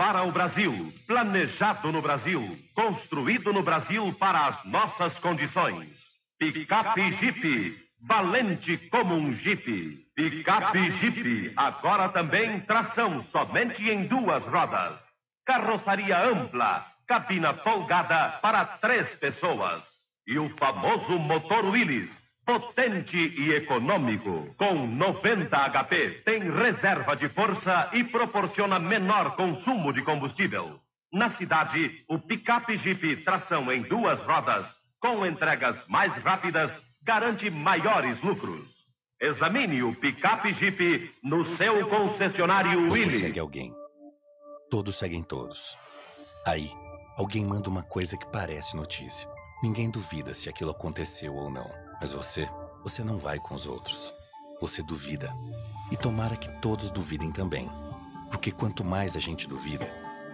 para o Brasil, planejado no Brasil, construído no Brasil para as nossas condições. Picape Jeep, valente como um Jeep. Picape Jeep, agora também tração somente em duas rodas. Carroçaria ampla, cabina folgada para três pessoas. E o famoso motor Willis, potente e econômico. Com 90 HP, tem reserva de força e proporciona menor consumo de combustível. Na cidade, o picape Jeep tração em duas rodas, com entregas mais rápidas, garante maiores lucros. Examine o picape Jeep no seu concessionário Você segue alguém. Todos seguem todos. Aí, alguém manda uma coisa que parece notícia. Ninguém duvida se aquilo aconteceu ou não. Mas você, você não vai com os outros. Você duvida. E tomara que todos duvidem também. Porque quanto mais a gente duvida,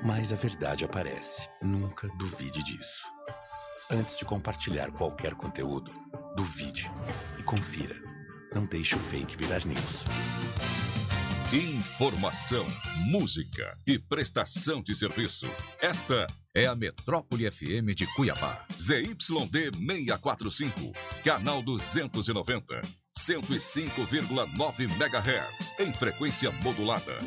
mais a verdade aparece. Nunca duvide disso. Antes de compartilhar qualquer conteúdo, duvide e confira. Não deixe o fake virar news. Informação, música e prestação de serviço. Esta é a Metrópole FM de Cuiabá. ZYD 645, canal 290, 105,9 MHz, em frequência modulada.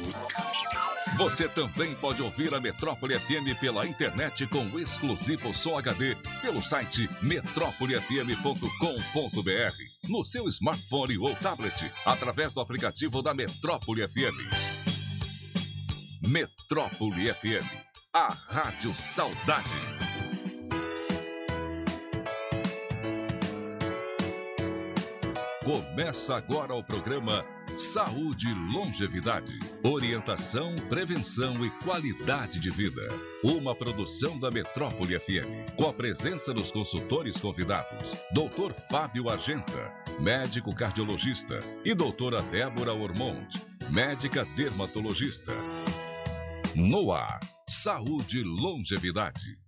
Você também pode ouvir a Metrópole FM pela internet com exclusivo som HD pelo site metrópolefm.com.br, no seu smartphone ou tablet, através do aplicativo da Metrópole FM. Metrópole FM, a Rádio Saudade. Começa agora o programa Saúde e Longevidade. Orientação, prevenção e qualidade de vida. Uma produção da Metrópole FM. Com a presença dos consultores convidados: Dr. Fábio Argenta, médico cardiologista, e doutora Débora Ormond, médica dermatologista. No ar, Saúde e Longevidade.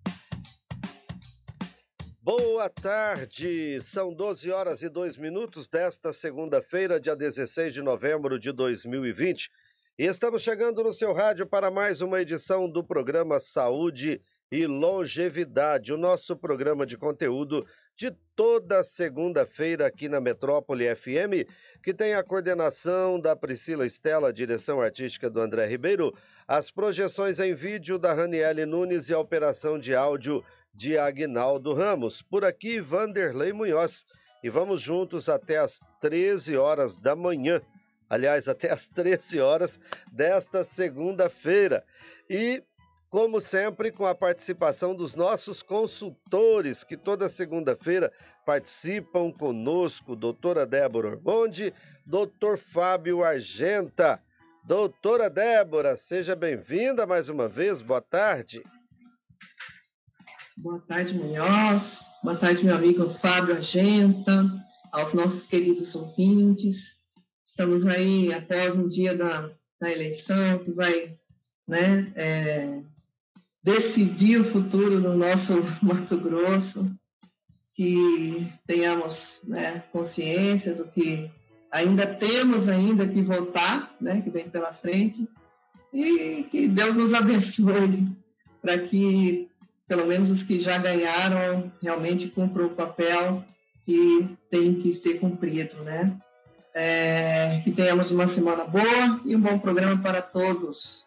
Boa tarde, são 12 horas e 2 minutos desta segunda-feira, dia 16 de novembro de 2020. E estamos chegando no seu rádio para mais uma edição do programa Saúde e Longevidade, o nosso programa de conteúdo de toda segunda-feira aqui na Metrópole FM, que tem a coordenação da Priscila Estela, direção artística do André Ribeiro, as projeções em vídeo da Raniele Nunes e a operação de áudio de Agnaldo Ramos. Por aqui, Vanderlei Munhoz. E vamos juntos até as 13 horas da manhã. Aliás, até as 13 horas desta segunda-feira. E, como sempre, com a participação dos nossos consultores, que toda segunda-feira participam conosco, doutora Débora Ormonde, doutor Fábio Argenta. Doutora Débora, seja bem-vinda mais uma vez, boa tarde. Boa tarde, Munhoz. Boa tarde, meu amigo Fábio Argenta, aos nossos queridos ouvintes. Estamos aí após um dia da, da eleição que vai né, é, decidir o futuro do nosso Mato Grosso, que tenhamos né, consciência do que ainda temos ainda que votar, né, que vem pela frente, e que Deus nos abençoe para que pelo menos os que já ganharam realmente cumpram o papel que tem que ser cumprido, né? É, que tenhamos uma semana boa e um bom programa para todos.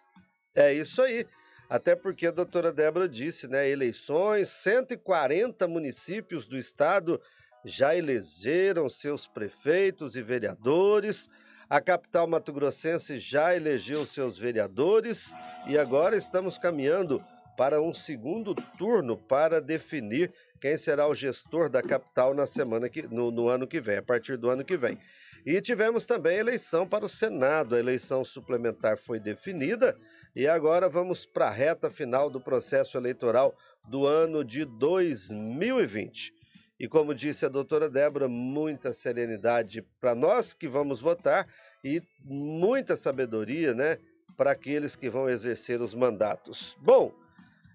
É isso aí. Até porque a doutora Débora disse, né? Eleições, 140 municípios do estado já elegeram seus prefeitos e vereadores. A capital mato-grossense já elegeu seus vereadores e agora estamos caminhando para um segundo turno para definir quem será o gestor da capital na semana que, no, no, ano que vem, a partir do ano que vem. E tivemos também eleição para o Senado. A eleição suplementar foi definida e agora vamos para a reta final do processo eleitoral do ano de 2020. E como disse a doutora Débora, muita serenidade para nós que vamos votar e muita sabedoria, né, para aqueles que vão exercer os mandatos. Bom,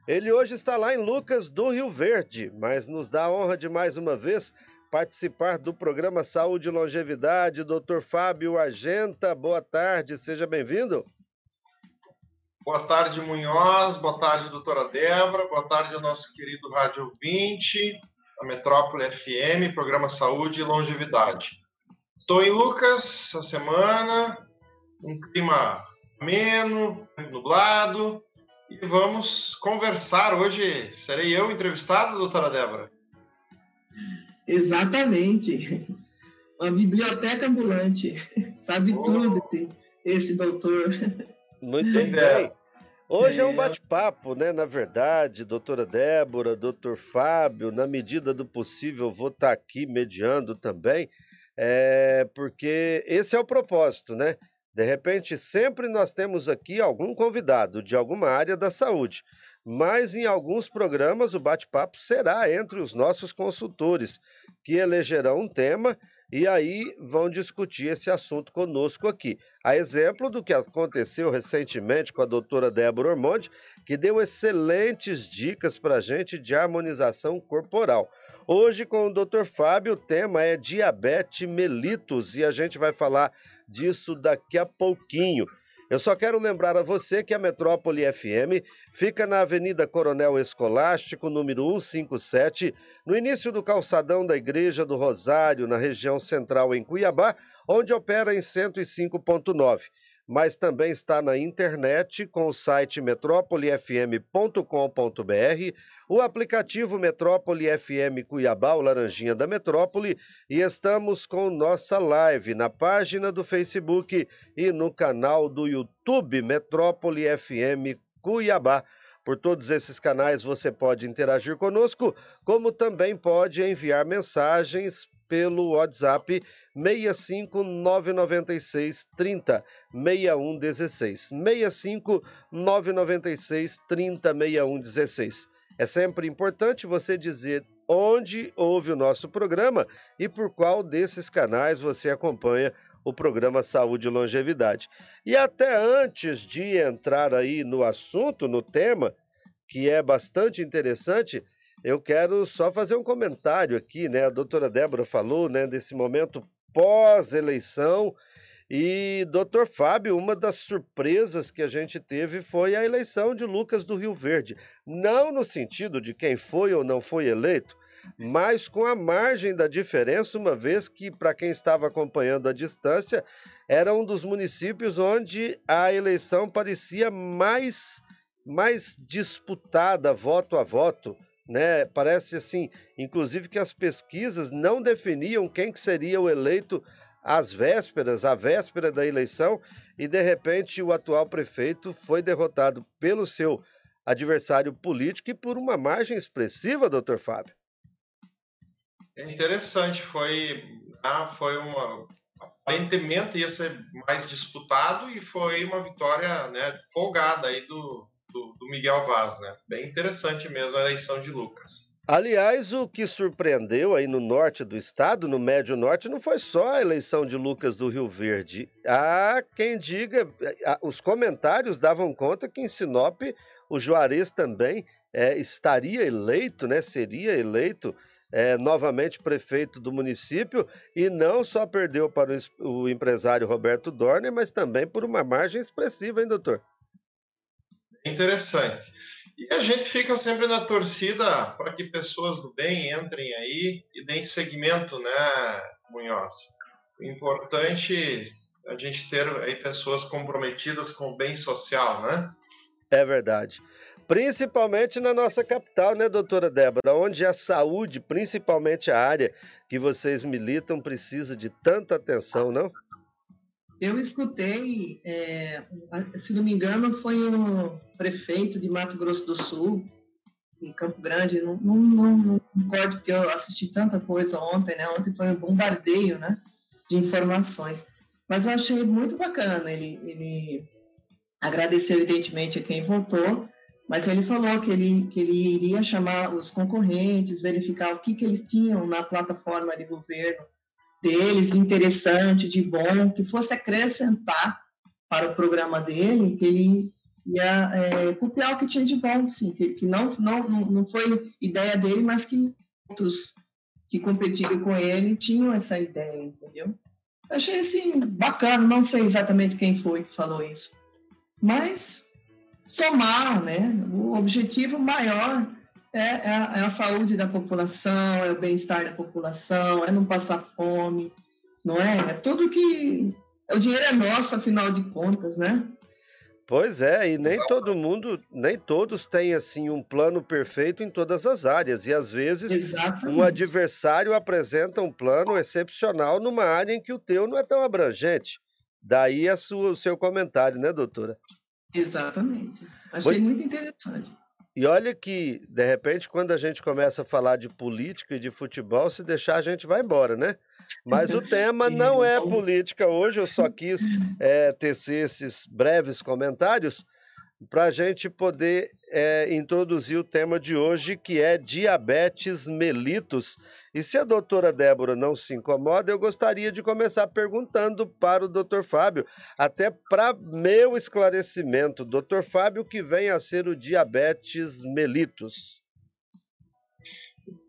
ele hoje está lá em Lucas do Rio Verde, mas nos dá a honra de mais uma vez participar do programa Saúde e Longevidade. Dr. Fábio Argenta, boa tarde, seja bem-vindo. Boa tarde, Munhoz. Boa tarde, doutora Débora. Boa tarde ao nosso querido Rádio 20, da Metrópole FM, programa Saúde e Longevidade. Estou em Lucas essa semana, um clima ameno, nublado, e vamos conversar. Hoje serei eu entrevistado, doutora Débora? Exatamente. Uma biblioteca ambulante. Sabe oh. tudo esse, esse doutor. Muito bem. Hoje é, é um bate-papo, né? Na verdade, doutora Débora, doutor Fábio, na medida do possível, vou estar aqui mediando também, é, porque esse é o propósito, né? De repente, sempre nós temos aqui algum convidado de alguma área da saúde, mas em alguns programas o bate-papo será entre os nossos consultores, que elegerão um tema e aí vão discutir esse assunto conosco aqui. A exemplo do que aconteceu recentemente com a doutora Débora Ormonde, que deu excelentes dicas para a gente de harmonização corporal. Hoje, com o Dr. Fábio, o tema é diabetes mellitus e a gente vai falar disso daqui a pouquinho. Eu só quero lembrar a você que a Metrópole FM fica na Avenida Coronel Escolástico, número 157, no início do calçadão da Igreja do Rosário, na região central em Cuiabá, onde opera em 105.9 mas também está na internet com o site metrópolifm.com.br, o aplicativo Metrópole FM Cuiabá, o Laranjinha da Metrópole, e estamos com nossa live na página do Facebook e no canal do YouTube Metrópole FM Cuiabá. Por todos esses canais você pode interagir conosco, como também pode enviar mensagens pelo WhatsApp 65 996 30 61 16. 65 996 30 61 16. É sempre importante você dizer onde ouve o nosso programa e por qual desses canais você acompanha o programa Saúde e Longevidade. E até antes de entrar aí no assunto, no tema, que é bastante interessante, eu quero só fazer um comentário aqui, né? A doutora Débora falou, né, desse momento pós-eleição. E, doutor Fábio, uma das surpresas que a gente teve foi a eleição de Lucas do Rio Verde. Não no sentido de quem foi ou não foi eleito, mas com a margem da diferença, uma vez que, para quem estava acompanhando à distância, era um dos municípios onde a eleição parecia mais, mais disputada, voto a voto né? Parece assim, inclusive que as pesquisas não definiam quem que seria o eleito às vésperas, à véspera da eleição, e de repente o atual prefeito foi derrotado pelo seu adversário político e por uma margem expressiva, doutor Fábio. É interessante, foi, ah, foi uma aparentemente ia ser mais disputado e foi uma vitória né, folgada aí do, do, do Miguel Vaz, né? Bem interessante mesmo a eleição de Lucas. Aliás, o que surpreendeu aí no norte do estado, no médio norte, não foi só a eleição de Lucas do Rio Verde. Há quem diga, os comentários davam conta que em Sinop o Juarez também é, estaria eleito, né? Seria eleito é, novamente prefeito do município e não só perdeu para o, o empresário Roberto Dorner, mas também por uma margem expressiva, hein, doutor? Interessante. E a gente fica sempre na torcida para que pessoas do bem entrem aí e deem segmento, né, Munhoz? O importante é a gente ter aí pessoas comprometidas com o bem social, né? É verdade. Principalmente na nossa capital, né, doutora Débora? Onde a saúde, principalmente a área que vocês militam, precisa de tanta atenção, não? Eu escutei, é, se não me engano, foi o prefeito de Mato Grosso do Sul, em Campo Grande, não, não, não, não porque eu assisti tanta coisa ontem, né? Ontem foi um bombardeio, né? De informações. Mas eu achei muito bacana. Ele, ele agradeceu, evidentemente, a quem votou, mas ele falou que ele, que ele iria chamar os concorrentes, verificar o que, que eles tinham na plataforma de governo deles, de interessante, de bom, que fosse acrescentar para o programa dele, que ele ia é, copiar o que tinha de bom, sim, que, que não, não, não foi ideia dele, mas que outros que competiram com ele tinham essa ideia, entendeu? Achei assim bacana, não sei exatamente quem foi que falou isso, mas somar, né? O objetivo maior é, é, a, é a saúde da população, é o bem-estar da população, é não passar fome, não é? É tudo que. O dinheiro é nosso, afinal de contas, né? Pois é, e nem todo mundo, nem todos têm assim um plano perfeito em todas as áreas. E às vezes Exatamente. um adversário apresenta um plano excepcional numa área em que o teu não é tão abrangente. Daí a sua, o seu comentário, né, doutora? Exatamente. Achei Foi... muito interessante. E olha que, de repente, quando a gente começa a falar de política e de futebol, se deixar, a gente vai embora, né? Mas o tema não é política hoje, eu só quis é, tecer esses breves comentários para a gente poder é, introduzir o tema de hoje, que é diabetes mellitus. E se a doutora Débora não se incomoda, eu gostaria de começar perguntando para o doutor Fábio, até para meu esclarecimento. Doutor Fábio, que vem a ser o diabetes mellitus?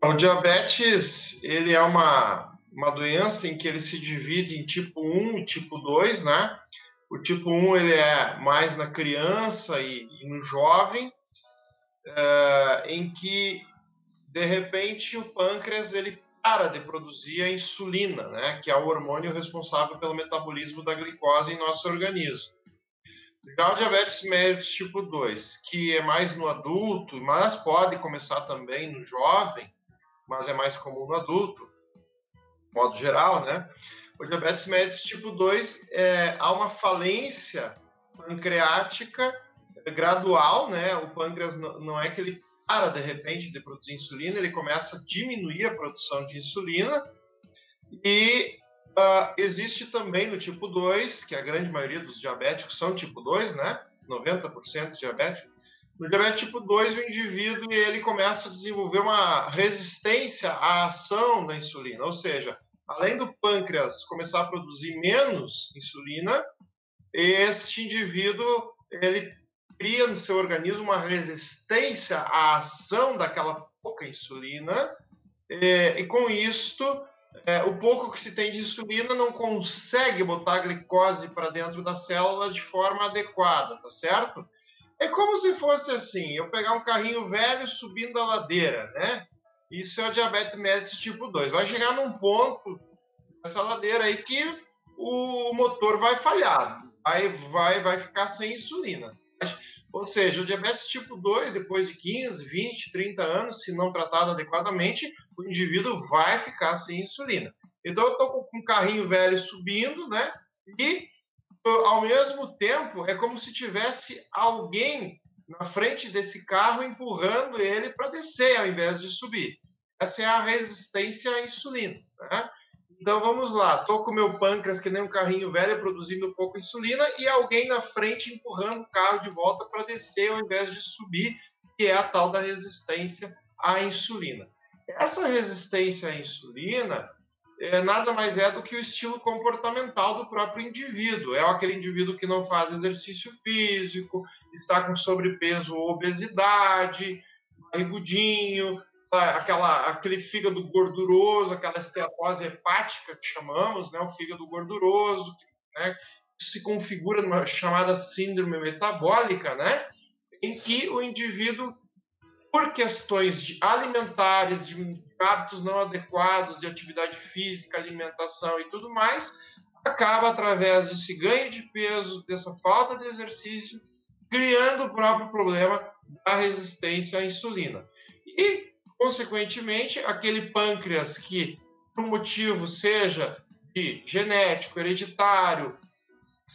O diabetes, ele é uma, uma doença em que ele se divide em tipo 1 e tipo 2, né? O tipo 1 ele é mais na criança e, e no jovem, é, em que de repente o pâncreas ele para de produzir a insulina, né, que é o hormônio responsável pelo metabolismo da glicose em nosso organismo. Já o diabetes mellitus tipo 2, que é mais no adulto, mas pode começar também no jovem, mas é mais comum no adulto, modo geral, né? O diabetes mellitus tipo 2 é, há uma falência pancreática gradual, né? O pâncreas não é que ele para de repente de produzir insulina, ele começa a diminuir a produção de insulina e uh, existe também no tipo 2, que a grande maioria dos diabéticos são tipo 2, né? 90% diabético. No diabetes tipo 2, o indivíduo ele começa a desenvolver uma resistência à ação da insulina, ou seja, além do pâncreas começar a produzir menos insulina, este indivíduo ele cria no seu organismo uma resistência à ação daquela pouca insulina e, e com isto é, o pouco que se tem de insulina não consegue botar a glicose para dentro da célula de forma adequada, tá certo? É como se fosse assim, eu pegar um carrinho velho subindo a ladeira, né? Isso é o diabetes mellitus tipo 2. Vai chegar num ponto dessa ladeira aí que o motor vai falhar, vai, vai, vai ficar sem insulina. Ou seja, o diabetes tipo 2, depois de 15, 20, 30 anos, se não tratado adequadamente, o indivíduo vai ficar sem insulina. Então, eu estou com um carrinho velho subindo, né? E, ao mesmo tempo, é como se tivesse alguém na frente desse carro empurrando ele para descer ao invés de subir. Essa é a resistência à insulina. Né? Então vamos lá, estou com meu pâncreas que nem um carrinho velho produzindo pouco insulina e alguém na frente empurrando o carro de volta para descer ao invés de subir, que é a tal da resistência à insulina. Essa resistência à insulina é, nada mais é do que o estilo comportamental do próprio indivíduo. É aquele indivíduo que não faz exercício físico, está com sobrepeso ou obesidade, barrigudinho, aquela, aquele fígado gorduroso, aquela esteatose hepática que chamamos, né, o fígado gorduroso, né, se configura numa chamada síndrome metabólica, né, em que o indivíduo, por questões de alimentares, de hábitos não adequados, de atividade física, alimentação e tudo mais, acaba através desse ganho de peso, dessa falta de exercício, criando o próprio problema da resistência à insulina. E Consequentemente, aquele pâncreas que, por motivo seja de genético, hereditário,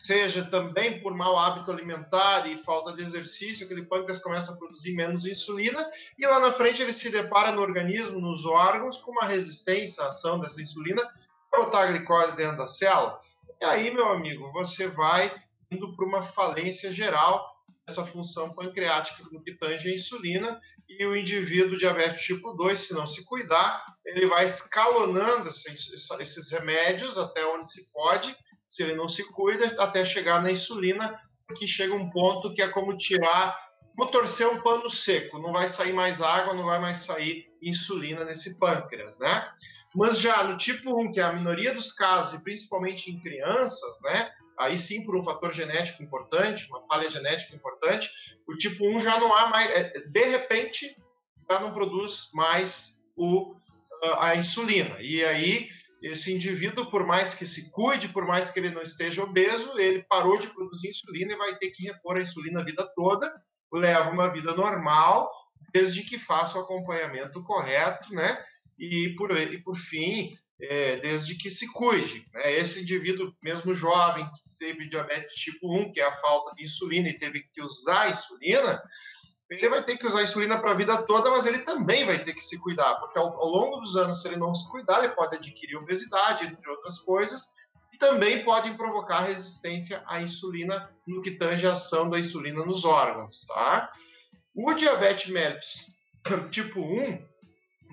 seja também por mau hábito alimentar e falta de exercício, aquele pâncreas começa a produzir menos insulina e lá na frente ele se depara no organismo, nos órgãos, com uma resistência à ação dessa insulina para botar a glicose dentro da célula. E aí, meu amigo, você vai indo para uma falência geral essa função pancreática no que tange a insulina e o indivíduo diabético tipo 2, se não se cuidar, ele vai escalonando esses, esses remédios até onde se pode, se ele não se cuida, até chegar na insulina, porque chega um ponto que é como tirar, como torcer um pano seco, não vai sair mais água, não vai mais sair insulina nesse pâncreas, né? Mas já no tipo 1, que é a minoria dos casos, e principalmente em crianças, né? aí sim por um fator genético importante, uma falha genética importante, o tipo 1 já não há mais, é, de repente, já não produz mais o, a insulina. E aí, esse indivíduo, por mais que se cuide, por mais que ele não esteja obeso, ele parou de produzir insulina e vai ter que repor a insulina a vida toda, leva uma vida normal, desde que faça o acompanhamento correto, né? E por, e por fim, é, desde que se cuide. Né? Esse indivíduo, mesmo jovem, que teve diabetes tipo 1, que é a falta de insulina, e teve que usar insulina, ele vai ter que usar insulina para a vida toda, mas ele também vai ter que se cuidar, porque ao, ao, longo dos anos, se ele não se cuidar, ele pode adquirir obesidade, entre outras coisas, e também podem provocar resistência à insulina no que tange a ação da insulina nos órgãos. Tá? O diabetes mellitus tipo 1,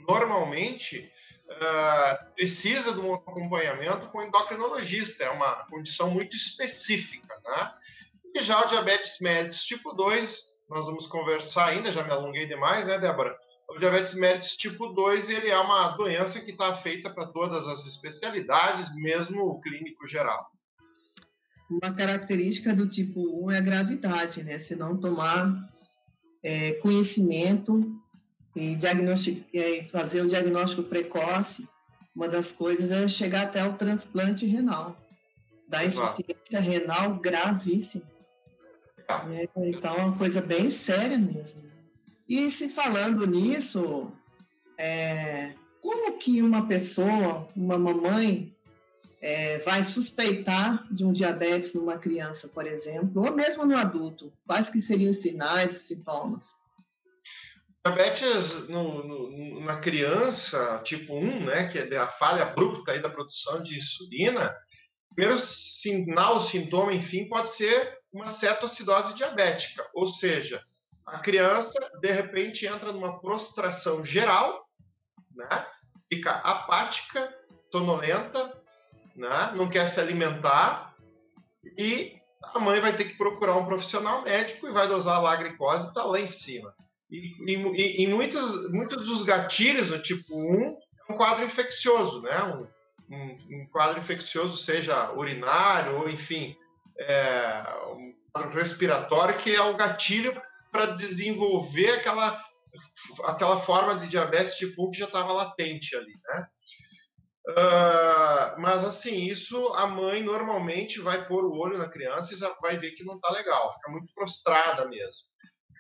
normalmente, uh, precisa de um acompanhamento com endocrinologista, é uma condição muito específica. Né? E já o diabetes mellitus tipo 2, nós vamos conversar ainda, já me alonguei demais, né, Débora? O diabetes mellitus tipo 2, ele é uma doença que está feita para todas as especialidades, mesmo o clínico geral. Uma característica do tipo 1 é a gravidade, né? Se não tomar é, conhecimento e é, fazer o diagnóstico precoce, uma das coisas é chegar até o transplante renal, da insuficiência renal gravíssima. É, então, é uma coisa bem séria mesmo. E se falando nisso, é, como que uma pessoa, uma mamãe, é, vai suspeitar de um diabetes numa criança, por exemplo, ou mesmo no adulto? Quais que seriam os sinais, sintomas? Diabetes no, no, na criança, tipo 1, né, que é a falha abrupta da produção de insulina, primeiro sinal, sintoma, enfim, pode ser uma cetoacidose diabética, ou seja, a criança de repente entra numa prostração geral, né? fica apática, sonolenta, né? não quer se alimentar e a mãe vai ter que procurar um profissional médico e vai dosar a glicose está lá em cima. E, e, e, muitos, muitos dos gatilhos do tipo 1 é um quadro infeccioso, né? Um, um, um quadro infeccioso, seja urinário ou, enfim, é, um quadro respiratório, que é o gatilho para desenvolver aquela, aquela forma de diabetes tipo 1 que já estava latente ali, né? Uh, mas assim, isso a mãe normalmente vai pôr o olho na criança e vai ver que não está legal, fica muito prostrada mesmo.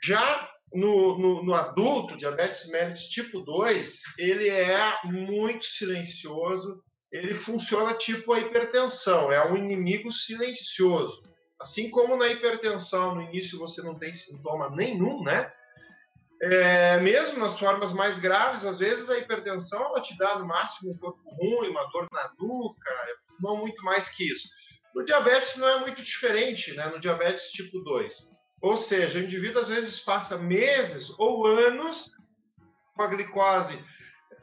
Já no, no, no, adulto, diabetes mellitus tipo 2, ele é muito silencioso, ele funciona tipo a hipertensão, é um inimigo silencioso. Assim como na hipertensão, no início você não tem sintoma nenhum, né? É, mesmo nas formas mais graves, às vezes a hipertensão ela te dá no máximo um corpo ruim, uma dor na nuca, não muito mais que isso. No diabetes não é muito diferente, né? No diabetes tipo 2. Ou seja, o indivíduo às vezes passa meses ou anos com a glicose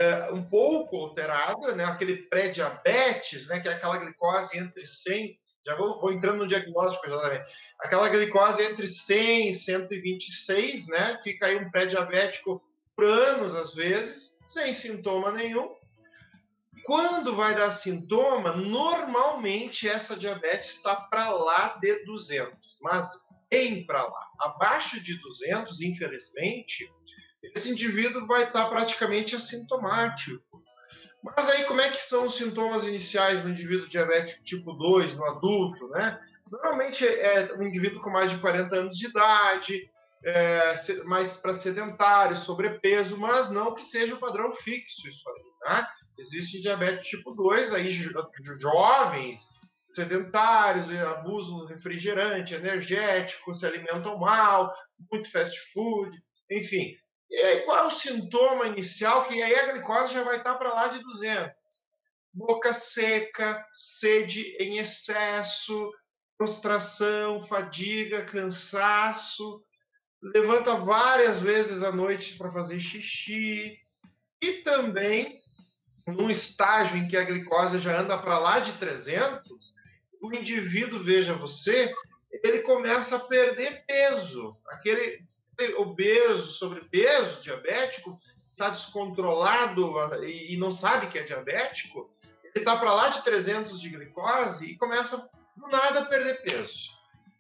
é, um pouco alterada, né? aquele pré-diabetes, né? que é aquela glicose entre 100, já vou, vou entrando no diagnóstico já também, aquela glicose entre 100 e 126, né? fica aí um pré-diabético por anos às vezes, sem sintoma nenhum. Quando vai dar sintoma, normalmente essa diabetes está para lá de 200, mas bem para lá. Abaixo de 200, infelizmente, esse indivíduo vai estar praticamente assintomático. Mas aí como é que são os sintomas iniciais no indivíduo diabético tipo 2, no adulto, né? Normalmente é um indivíduo com mais de 40 anos de idade, é, mais para sedentário, sobrepeso, mas não que seja o padrão fixo isso aí, né? Existe diabetes tipo 2 aí, jovens, sedentários, abusam de refrigerante, energético, se alimentam mal, muito fast food, enfim. E aí, qual é o sintoma inicial? Que aí a glicose já vai estar para lá de 200. Boca seca, sede em excesso, prostração, fadiga, cansaço. Levanta várias vezes à noite para fazer xixi. E também, num estágio em que a glicose já anda para lá de 300, o indivíduo, veja você, ele começa a perder peso. Aquele obeso, sobrepeso, diabético, está descontrolado e não sabe que é diabético, ele está para lá de 300 de glicose e começa nada perder peso.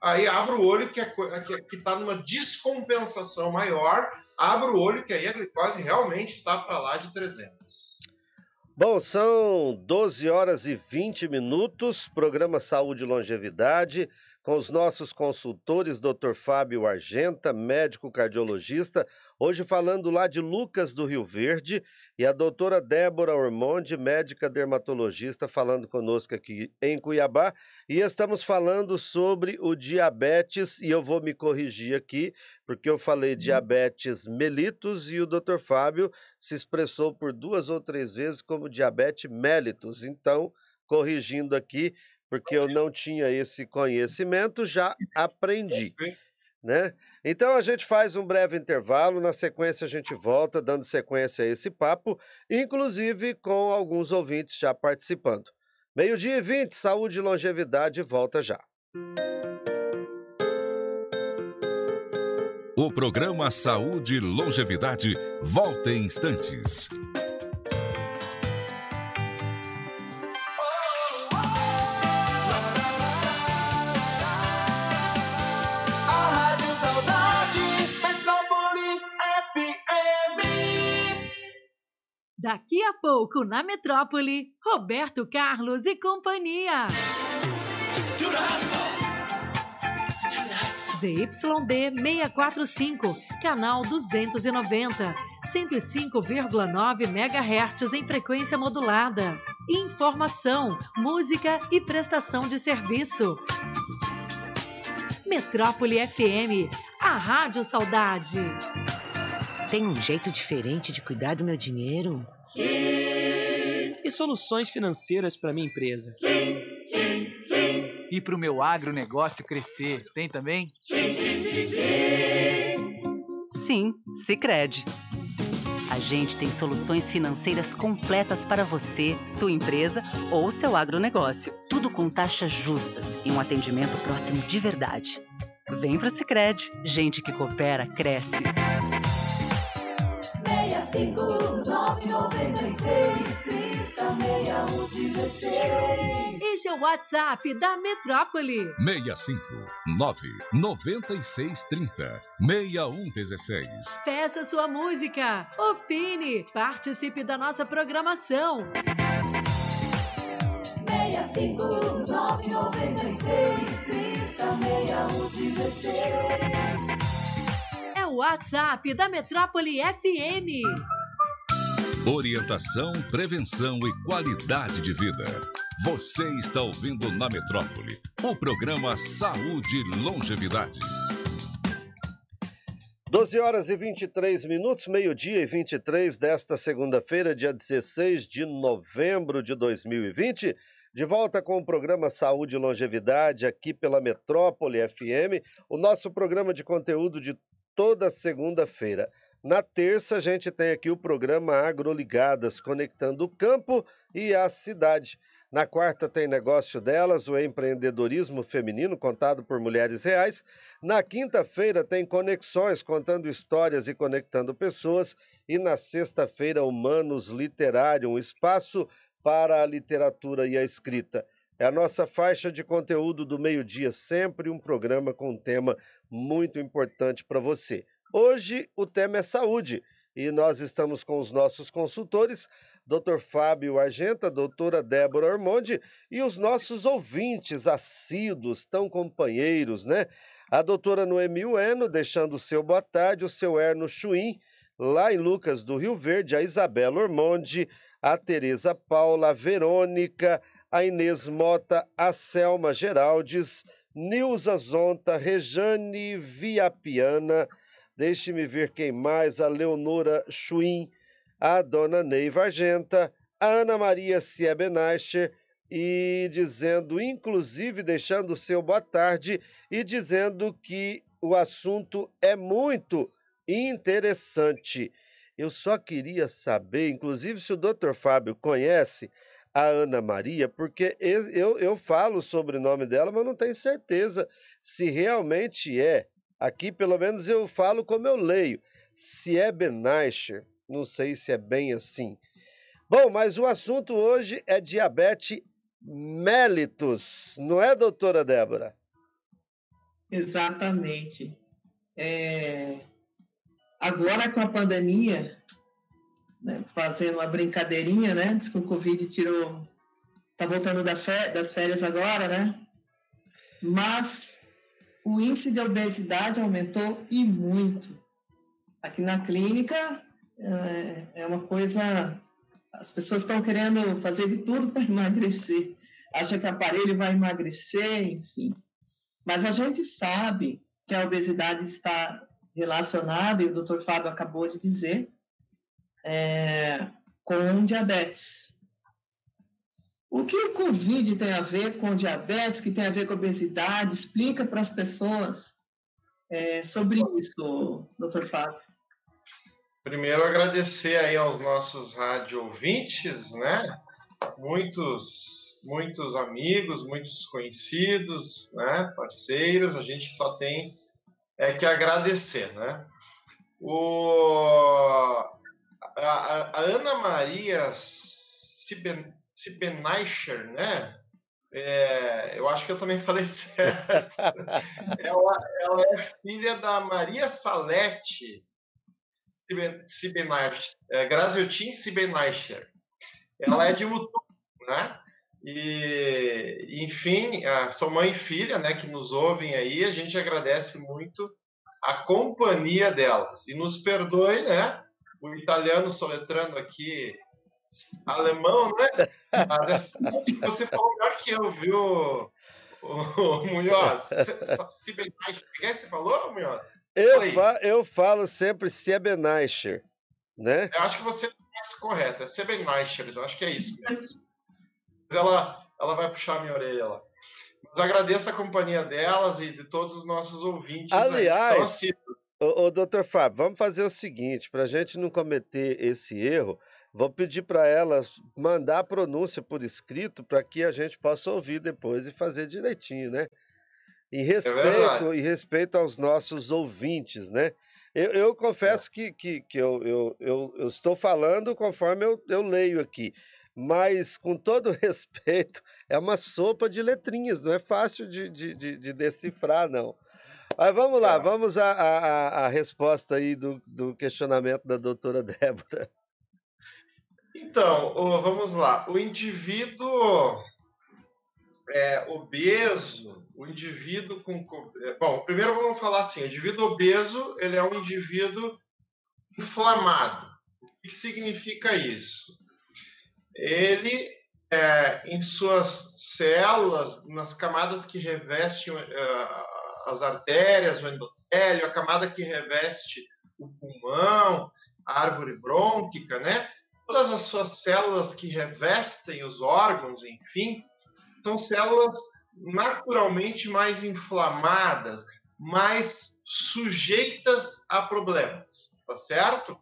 Aí abre o olho que está que, que tá numa descompensação maior, abre o olho que aí a glicose realmente está para lá de 300. Bom, são 12 horas e 20 minutos, programa Saúde e Longevidade com os nossos consultores, Dr. Fábio Argenta, médico cardiologista, hoje falando lá de Lucas do Rio Verde, e a doutora Débora Ormonde, médica dermatologista, falando conosco aqui em Cuiabá, e estamos falando sobre o diabetes, e eu vou me corrigir aqui, porque eu falei diabetes mellitus e o Dr. Fábio se expressou por duas ou três vezes como diabetes mellitus, então corrigindo aqui, porque eu não tinha esse conhecimento, já aprendi. Né? Então a gente faz um breve intervalo, na sequência a gente volta, dando sequência a esse papo, inclusive com alguns ouvintes já participando. Meio-dia e 20, saúde e longevidade, volta já. O programa Saúde e Longevidade volta em instantes. Daqui a pouco, na metrópole, Roberto Carlos e companhia. ZYD 645, canal 290, 105,9 MHz em frequência modulada. Informação, música e prestação de serviço. Metrópole FM, a Rádio Saudade. Tem um jeito diferente de cuidar do meu dinheiro? Sim. E soluções financeiras para minha empresa? Sim, sim, sim. E para o meu agronegócio crescer? Tem também? Sim, sim, sim, sim. Sim, Sicredi. A gente tem soluções financeiras completas para você, sua empresa ou seu agronegócio. Tudo com taxas justas e um atendimento próximo de verdade. Vem pro Sicredi. Gente que coopera cresce 996 306116. Esse é o WhatsApp da Metrópole. 65 99630 6116. Peça sua música, opine, participe da nossa programação. 65 996 30 6116. WhatsApp da Metrópole FM. Orientação, prevenção e qualidade de vida. Você está ouvindo na Metrópole o programa Saúde e Longevidade. 12 horas e 23 minutos, meio-dia e 23 desta segunda-feira, dia 16 de novembro de 2020. De volta com o programa Saúde e Longevidade aqui pela Metrópole FM, o nosso programa de conteúdo de toda segunda-feira. Na terça, a gente tem aqui o programa Agroligadas, conectando o campo e a cidade. Na quarta tem Negócio Delas, o empreendedorismo feminino contado por mulheres reais. Na quinta-feira tem Conexões, contando histórias e conectando pessoas. E na sexta-feira, Humanos Literário, um espaço para a literatura e a escrita. É a nossa faixa de conteúdo do meio-dia, sempre um programa com um tema muito importante para você. Hoje o tema é saúde e nós estamos com os nossos consultores, Dr. Fábio Argenta, doutora Débora Ormonde e os nossos ouvintes assíduos, tão companheiros, né? A doutora Noemi Ueno, deixando o seu boa tarde, o seu Erno Chuim, lá em Lucas do Rio Verde, a Isabela Ormonde, a Tereza Paula, a Verônica, a Inês Mota, a Selma Geraldes, Nilza Zonta, Rejane Viapiana, deixe-me ver quem mais, a Leonora Chuim, a dona Neiva Argenta, a Ana Maria Siebenacher, e dizendo, inclusive deixando o seu boa tarde, e dizendo que o assunto é muito interessante. Eu só queria saber, inclusive se o doutor Fábio conhece, a Ana Maria, porque eu, eu falo o sobrenome dela, mas não tenho certeza se realmente é. Aqui, pelo menos, eu falo como eu leio. Se é Benacher, não sei se é bem assim. Bom, mas o assunto hoje é diabetes mellitus, não é, doutora Débora? Exatamente. É, Agora com a pandemia, né, fazendo uma brincadeirinha, né? Diz que o Covid tirou. Tá voltando das férias agora, né? Mas o índice de obesidade aumentou e muito. Aqui na clínica é, é uma coisa. As pessoas estão querendo fazer de tudo para emagrecer. Acha que o aparelho vai emagrecer, enfim. Mas a gente sabe que a obesidade está relacionada, e o Dr. Fábio acabou de dizer, é, com diabetes. O que o Covid tem a ver com diabetes, que tem a ver com obesidade? Explica para as pessoas é, sobre isso, doutor Fábio. Primeiro, agradecer aí aos nossos rádio ouvintes, né? Muitos, muitos amigos, muitos conhecidos, né? Parceiros, a gente só tem é que agradecer, né? O, a, a Ana Maria Siben, Sibeneicher, né? É, eu acho que eu também falei certo. ela, ela, é filha da Maria Salete Sibeneicher, é, Graziotin Sibeneicher. Ela é de Mutum, né? E, enfim, são mãe e filha, né, que nos ouvem aí, a gente agradece muito a companhia delas. E nos perdoe, né, o italiano soletrando aqui alemão, né? Mas é assim, você falou melhor que eu, viu, o, Munhoz? Que você falou, Munhoz? Eu, fa eu falo sempre Siebeneicher, né? Eu acho que você é mais correto, é Siebeneicher, eu acho que é isso mesmo ela, ela vai puxar a minha orelha lá. Mas agradeço a companhia delas e de todos os nossos ouvintes. Aliás, aí, o, o doutor Fábio, vamos fazer o seguinte, para a gente não cometer esse erro, vou pedir para elas mandar a pronúncia por escrito para que a gente possa ouvir depois e fazer direitinho, né? Em é respeito, é em respeito aos nossos ouvintes, né? Eu, eu confesso é. que, que, que eu, eu, eu, eu, estou falando conforme eu, eu leio aqui mas com todo respeito, é uma sopa de letrinhas, não é fácil de, de, de, de decifrar, não. Mas vamos lá, vamos à, à, à resposta aí do, do questionamento da doutora Débora. Então, vamos lá. O indivíduo é, obeso, o indivíduo com. É, bom, primeiro vamos falar assim: o indivíduo obeso ele é um indivíduo inflamado. O que significa isso? ele, é, em suas células, nas camadas que revestem uh, as artérias, o endotélio, a camada que reveste o pulmão, a árvore brônquica, né? Todas as suas células que revestem os órgãos, enfim, são células naturalmente mais inflamadas, mais sujeitas a problemas, tá certo?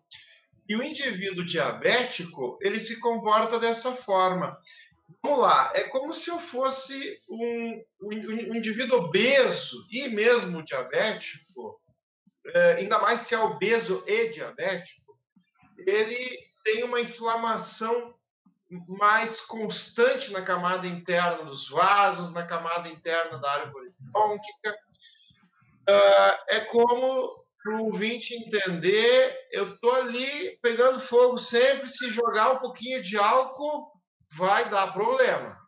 E o indivíduo diabético, ele se comporta dessa forma. Vamos lá, é como se eu fosse um, um, um indivíduo obeso e mesmo diabético, é, ainda mais se é obeso e diabético, ele tem uma inflamação mais constante na camada interna dos vasos, na camada interna da árvore brônquica. Uh, é como para o ouvinte entender, eu tô ali pegando fogo sempre, se jogar um pouquinho de álcool, vai dar problema.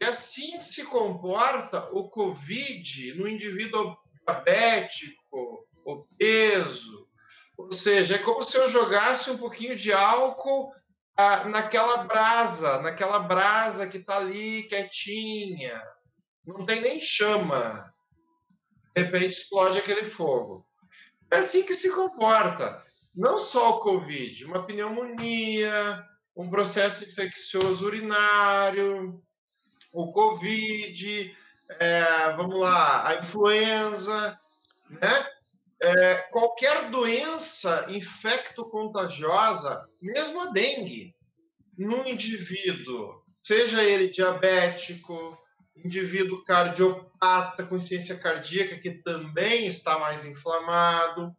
E assim se comporta o Covid no indivíduo diabético, obeso. Ou seja, é como se eu jogasse um pouquinho de álcool ah, naquela brasa, naquela brasa que está ali quietinha. Não tem nem chama de repente explode aquele fogo. É assim que se comporta. Não só o Covid, uma pneumonia, um processo infeccioso urinário, o Covid, é, vamos lá, a influenza, né? É, qualquer doença infecto-contagiosa, mesmo a dengue, num indivíduo, seja ele diabético, indivíduo cardiopata com insuficiência cardíaca que também está mais inflamado,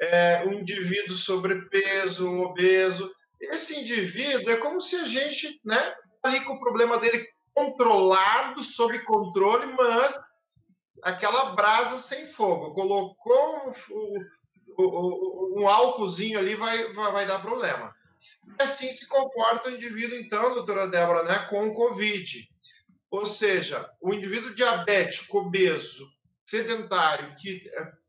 é, um indivíduo sobrepeso, obeso. Esse indivíduo é como se a gente né, ali com o problema dele controlado, sob controle, mas aquela brasa sem fogo. Colocou um, um, um álcoolzinho ali, vai, vai, vai dar problema. E assim se comporta o indivíduo, então, doutora Débora, né, com o Covid. Ou seja, o indivíduo diabético, obeso, sedentário, que teve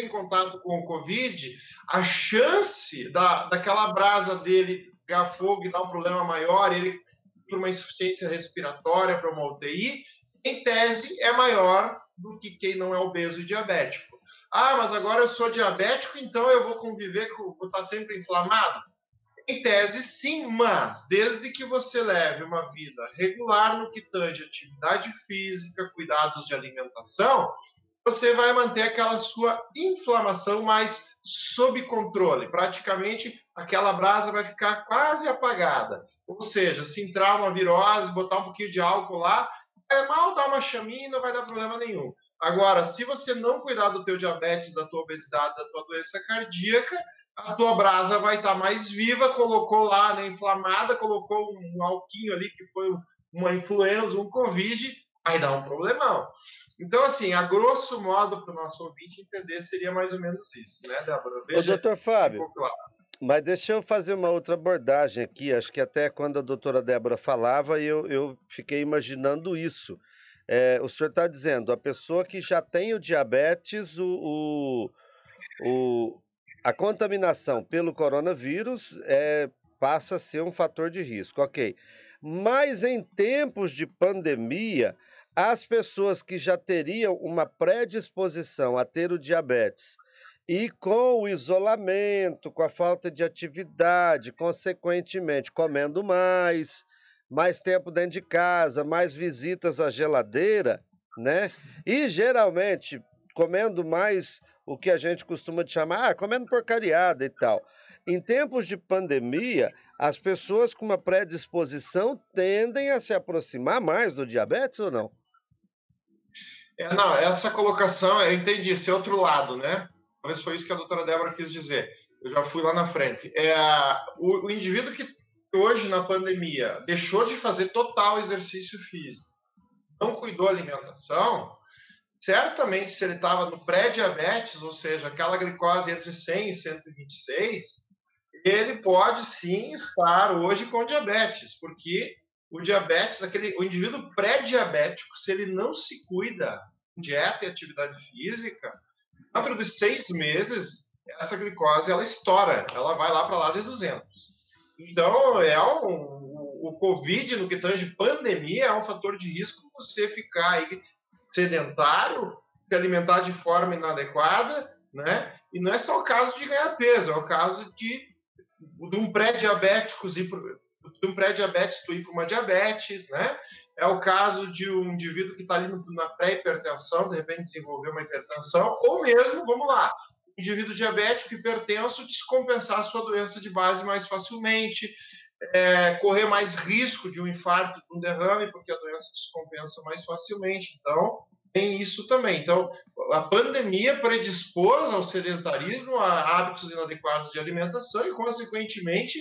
em contato com o Covid, a chance da, daquela brasa dele pegar fogo e dar um problema maior, ele para uma insuficiência respiratória, para uma UTI, em tese é maior do que quem não é obeso e diabético. Ah, mas agora eu sou diabético, então eu vou conviver com, vou estar sempre inflamado? Em tese, sim, mas desde que você leve uma vida regular no que tange atividade física, cuidados de alimentação, você vai manter aquela sua inflamação mais sob controle. Praticamente aquela brasa vai ficar quase apagada. Ou seja, se entrar uma virose, botar um pouquinho de álcool lá, é mal dar uma chaminha e não vai dar problema nenhum. Agora, se você não cuidar do teu diabetes, da tua obesidade, da tua doença cardíaca, a tua brasa vai estar mais viva, colocou lá, né, inflamada, colocou um alquinho ali que foi uma influenza, um covid, aí dá um problemão. Então, assim, a grosso modo, para o nosso ouvinte entender, seria mais ou menos isso, né, Débora? Veja, Ô, doutor Fábio, mas deixa eu fazer uma outra abordagem aqui. Acho que até quando a doutora Débora falava, eu, eu fiquei imaginando isso. É, o senhor está dizendo, a pessoa que já tem o diabetes, o, o, o, a contaminação pelo coronavírus é, passa a ser um fator de risco, ok. Mas em tempos de pandemia, as pessoas que já teriam uma predisposição a ter o diabetes e com o isolamento, com a falta de atividade, consequentemente comendo mais, mais tempo dentro de casa, mais visitas à geladeira, né? E geralmente comendo mais o que a gente costuma chamar, ah, comendo porcariada e tal. Em tempos de pandemia, as pessoas com uma predisposição tendem a se aproximar mais do diabetes ou não? É, não, essa colocação, eu entendi, esse outro lado, né? Talvez foi isso que a doutora Débora quis dizer. Eu já fui lá na frente. É, o, o indivíduo que hoje, na pandemia, deixou de fazer total exercício físico, não cuidou da alimentação, certamente se ele estava no pré-diabetes, ou seja, aquela glicose entre 100 e 126, ele pode sim estar hoje com diabetes, porque o diabetes, aquele, o indivíduo pré-diabético, se ele não se cuida, dieta e atividade física, dentro de seis meses, essa glicose ela estoura, ela vai lá para lá de 200. Então, é um, o Covid, no que tange pandemia, é um fator de risco você ficar aí sedentário, se alimentar de forma inadequada, né? E não é só o caso de ganhar peso, é o caso de, de um pré-diabético de um pré-diabetes tu ir para uma diabetes, né? É o caso de um indivíduo que está ali na pré-hipertensão, de repente desenvolveu uma hipertensão, ou mesmo, vamos lá, um indivíduo diabético hipertenso descompensar a sua doença de base mais facilmente, é, correr mais risco de um infarto, de um derrame, porque a doença descompensa mais facilmente. Então, tem isso também. Então, a pandemia predispôs ao sedentarismo, a hábitos inadequados de alimentação e, consequentemente,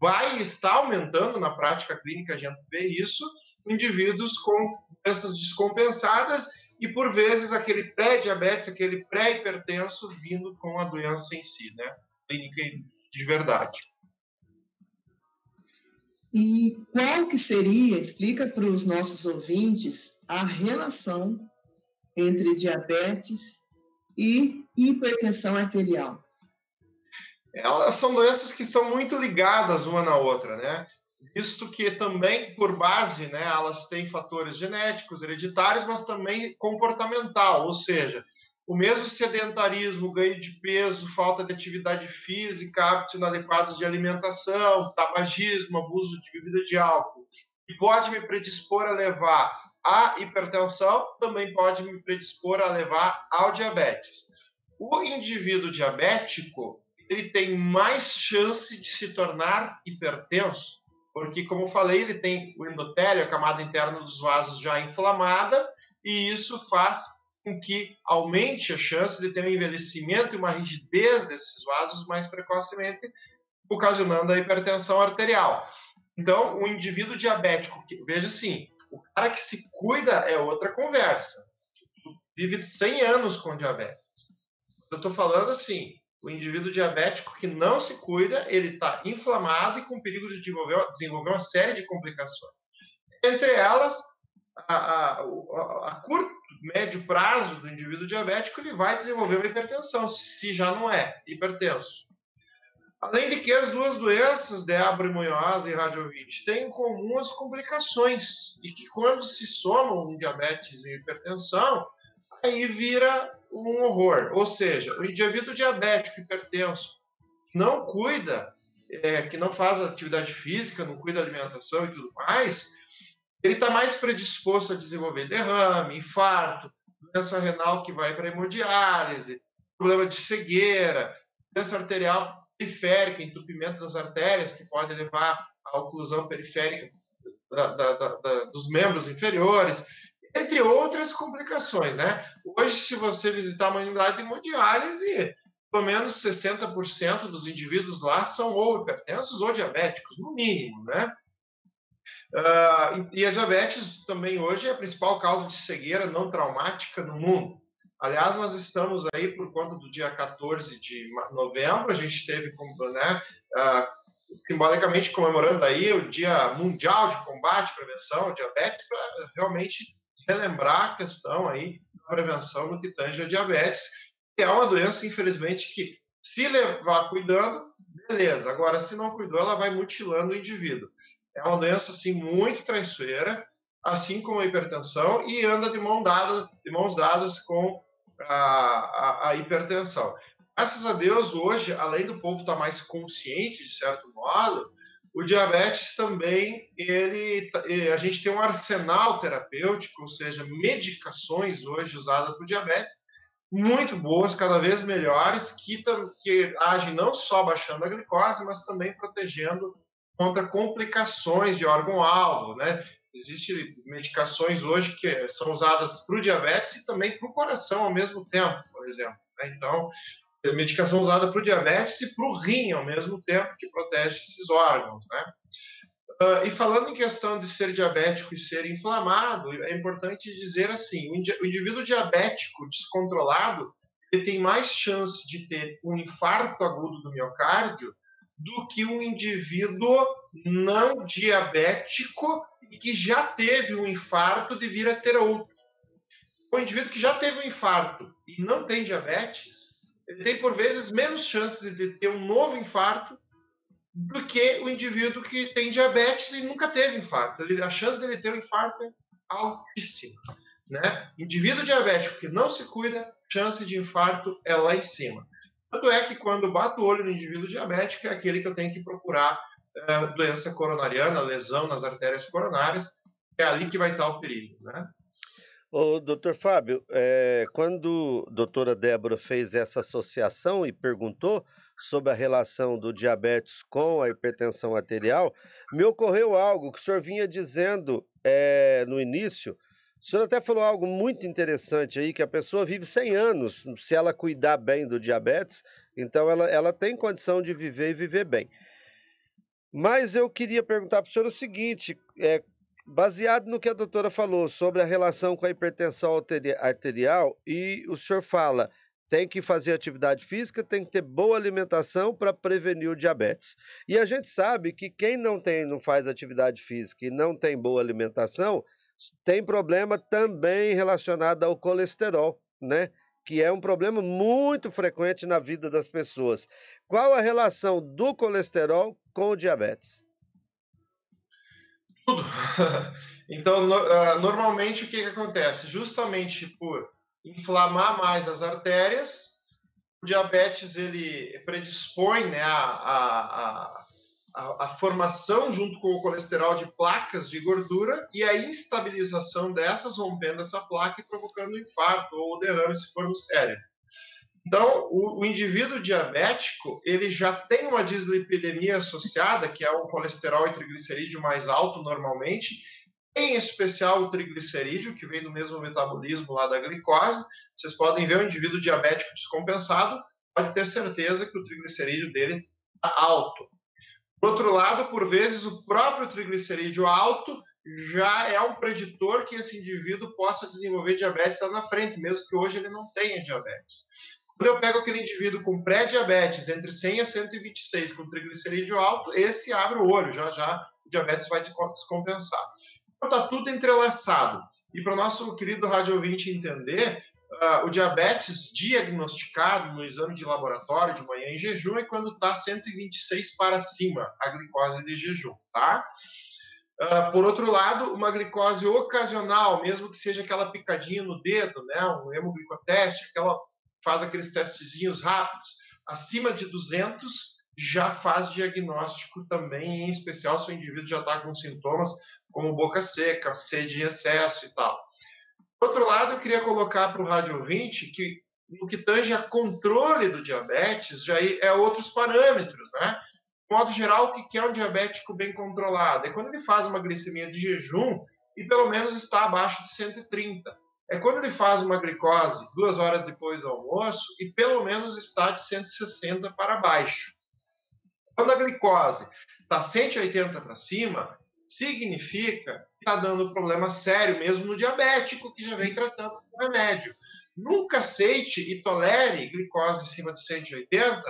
vai estar aumentando na prática clínica, a gente vê isso, indivíduos com doenças descompensadas e, por vezes, aquele pré-diabetes, aquele pré-hipertenso vindo com a doença em si, né? Clínica de verdade. E qual que seria, explica para os nossos ouvintes, a relação entre diabetes e hipertensão arterial? Elas são doenças que são muito ligadas uma na outra, né? Visto que também, por base, né, elas têm fatores genéticos, hereditários, mas também comportamental, ou seja, o mesmo sedentarismo, ganho de peso, falta de atividade física, hábitos inadequados de alimentação, tabagismo, abuso de bebida de álcool, e pode me predispor a levar à hipertensão, também pode me predispor a levar ao diabetes. O indivíduo diabético, ele tem mais chance de se tornar hipertenso, porque, como falei, ele tem o endotélio, a camada interna dos vasos já inflamada, e isso faz com que aumente a chance de ter um envelhecimento e uma rigidez desses vasos mais precocemente, ocasionando a hipertensão arterial. Então, o indivíduo diabético, que, veja assim, o cara que se cuida é outra conversa. Vive 100 anos com diabetes. Eu estou falando assim, o indivíduo diabético que não se cuida, ele está inflamado e com perigo de desenvolver, desenvolver uma série de complicações. Entre elas, a, a, a, curto, médio prazo do indivíduo diabético, ele vai desenvolver uma hipertensão, se já não é hipertenso. Além de que as duas doenças, débora-imunhosa e radiovite, têm em comum as complicações, e que quando se somam um diabetes e hipertensão, aí vira um horror. Ou seja, o indivíduo diabético hipertenso não cuida, é, que não faz atividade física, não cuida da alimentação e tudo mais, ele está mais predisposto a desenvolver derrame, infarto, doença renal que vai para hemodiálise, problema de cegueira, doença arterial periférica, entupimento das artérias, que pode levar à oclusão periférica da, da, da, dos membros inferiores, entre outras complicações, né? Hoje, se você visitar uma unidade de hemodiálise, pelo menos 60% dos indivíduos lá são ou hipertensos ou diabéticos, no mínimo, né? Uh, e a diabetes também hoje é a principal causa de cegueira não traumática no mundo. Aliás, nós estamos aí por conta do dia 14 de novembro, a gente teve, né, uh, simbolicamente comemorando aí o Dia Mundial de Combate e Prevenção ao Diabetes, para realmente relembrar a questão aí da prevenção no que tange a diabetes, que é uma doença, infelizmente, que se levar cuidando, beleza. Agora, se não cuidou, ela vai mutilando o indivíduo. É uma doença, assim, muito traiçoeira, assim como a hipertensão, e anda de, mão dada, de mãos dadas com a, a, a hipertensão. Graças a Deus, hoje, além do povo estar mais consciente, de certo modo, o diabetes também, ele, a gente tem um arsenal terapêutico, ou seja, medicações hoje usadas para o diabetes, muito boas, cada vez melhores, que, que agem não só baixando a glicose, mas também protegendo contra complicações de órgão-alvo, né? Existem medicações hoje que são usadas para o diabetes e também para o coração ao mesmo tempo, por exemplo. Né? Então, medicação usada para o diabetes e para o rim ao mesmo tempo, que protege esses órgãos. Né? Uh, e falando em questão de ser diabético e ser inflamado, é importante dizer assim: o indivíduo diabético descontrolado ele tem mais chance de ter um infarto agudo do miocárdio do que um indivíduo não diabético e que já teve um infarto de vir a ter outro. O indivíduo que já teve um infarto e não tem diabetes, ele tem por vezes menos chances de ter um novo infarto do que o indivíduo que tem diabetes e nunca teve infarto. Ele, a chance dele ter um infarto é altíssima. Né? Indivíduo diabético que não se cuida, chance de infarto é lá em cima. Tanto é que quando bato o olho no indivíduo diabético, é aquele que eu tenho que procurar é, doença coronariana, lesão nas artérias coronárias, é ali que vai estar o perigo. Né? Ô, doutor Fábio, é, quando a doutora Débora fez essa associação e perguntou sobre a relação do diabetes com a hipertensão arterial, me ocorreu algo que o senhor vinha dizendo é, no início. O senhor até falou algo muito interessante aí, que a pessoa vive 100 anos, se ela cuidar bem do diabetes, então ela, ela tem condição de viver e viver bem. Mas eu queria perguntar para o senhor o seguinte: é, baseado no que a doutora falou sobre a relação com a hipertensão arterial, e o senhor fala, tem que fazer atividade física, tem que ter boa alimentação para prevenir o diabetes. E a gente sabe que quem não tem, não faz atividade física e não tem boa alimentação, tem problema também relacionado ao colesterol, né? Que é um problema muito frequente na vida das pessoas. Qual a relação do colesterol com o diabetes? Tudo. Então, no, uh, normalmente, o que, que acontece? Justamente por inflamar mais as artérias, o diabetes ele predispõe né, a, a, a, a, formação, junto com o colesterol, de placas de gordura e a instabilização dessas, rompendo essa placa e provocando infarto ou derrame, se for no cérebro. Então, o, o, indivíduo diabético, ele já tem uma dislipidemia associada, que é o colesterol e triglicerídeo mais alto normalmente, em especial o triglicerídeo, que vem do mesmo metabolismo lá da glicose. Vocês podem ver o indivíduo diabético descompensado, pode ter certeza que o triglicerídeo dele está alto. Por outro lado, por vezes, o próprio triglicerídeo alto já é um preditor que esse indivíduo possa desenvolver diabetes lá na frente, mesmo que hoje ele não tenha diabetes. Quando eu pego aquele indivíduo com pré-diabetes entre 100 a 126 com triglicerídeo alto, esse abre o olho, já já o diabetes vai descompensar. Então está tudo entrelaçado. E para o nosso querido rádio ouvinte entender, uh, o diabetes diagnosticado no exame de laboratório de manhã em jejum é quando está 126 para cima, a glicose de jejum, tá? Uh, por outro lado, uma glicose ocasional, mesmo que seja aquela picadinha no dedo, né, um hemoglicoteste, aquela faz aqueles testezinhos rápidos, acima de 200 já faz diagnóstico também, em especial se o indivíduo já está com sintomas como boca seca, sede em excesso e tal. Por outro lado, eu queria colocar para o rádio ouvinte que no que tange a controle do diabetes, já é outros parâmetros, né? De modo geral, o que é um diabético bem controlado? É quando ele faz uma glicemia de jejum e pelo menos está abaixo de 130. É quando ele faz uma glicose duas horas depois do almoço e pelo menos está de 160 para baixo. Quando a glicose está 180 para cima, significa que está dando problema sério mesmo no diabético que já vem tratando com remédio. Nunca aceite e tolere glicose acima de 180,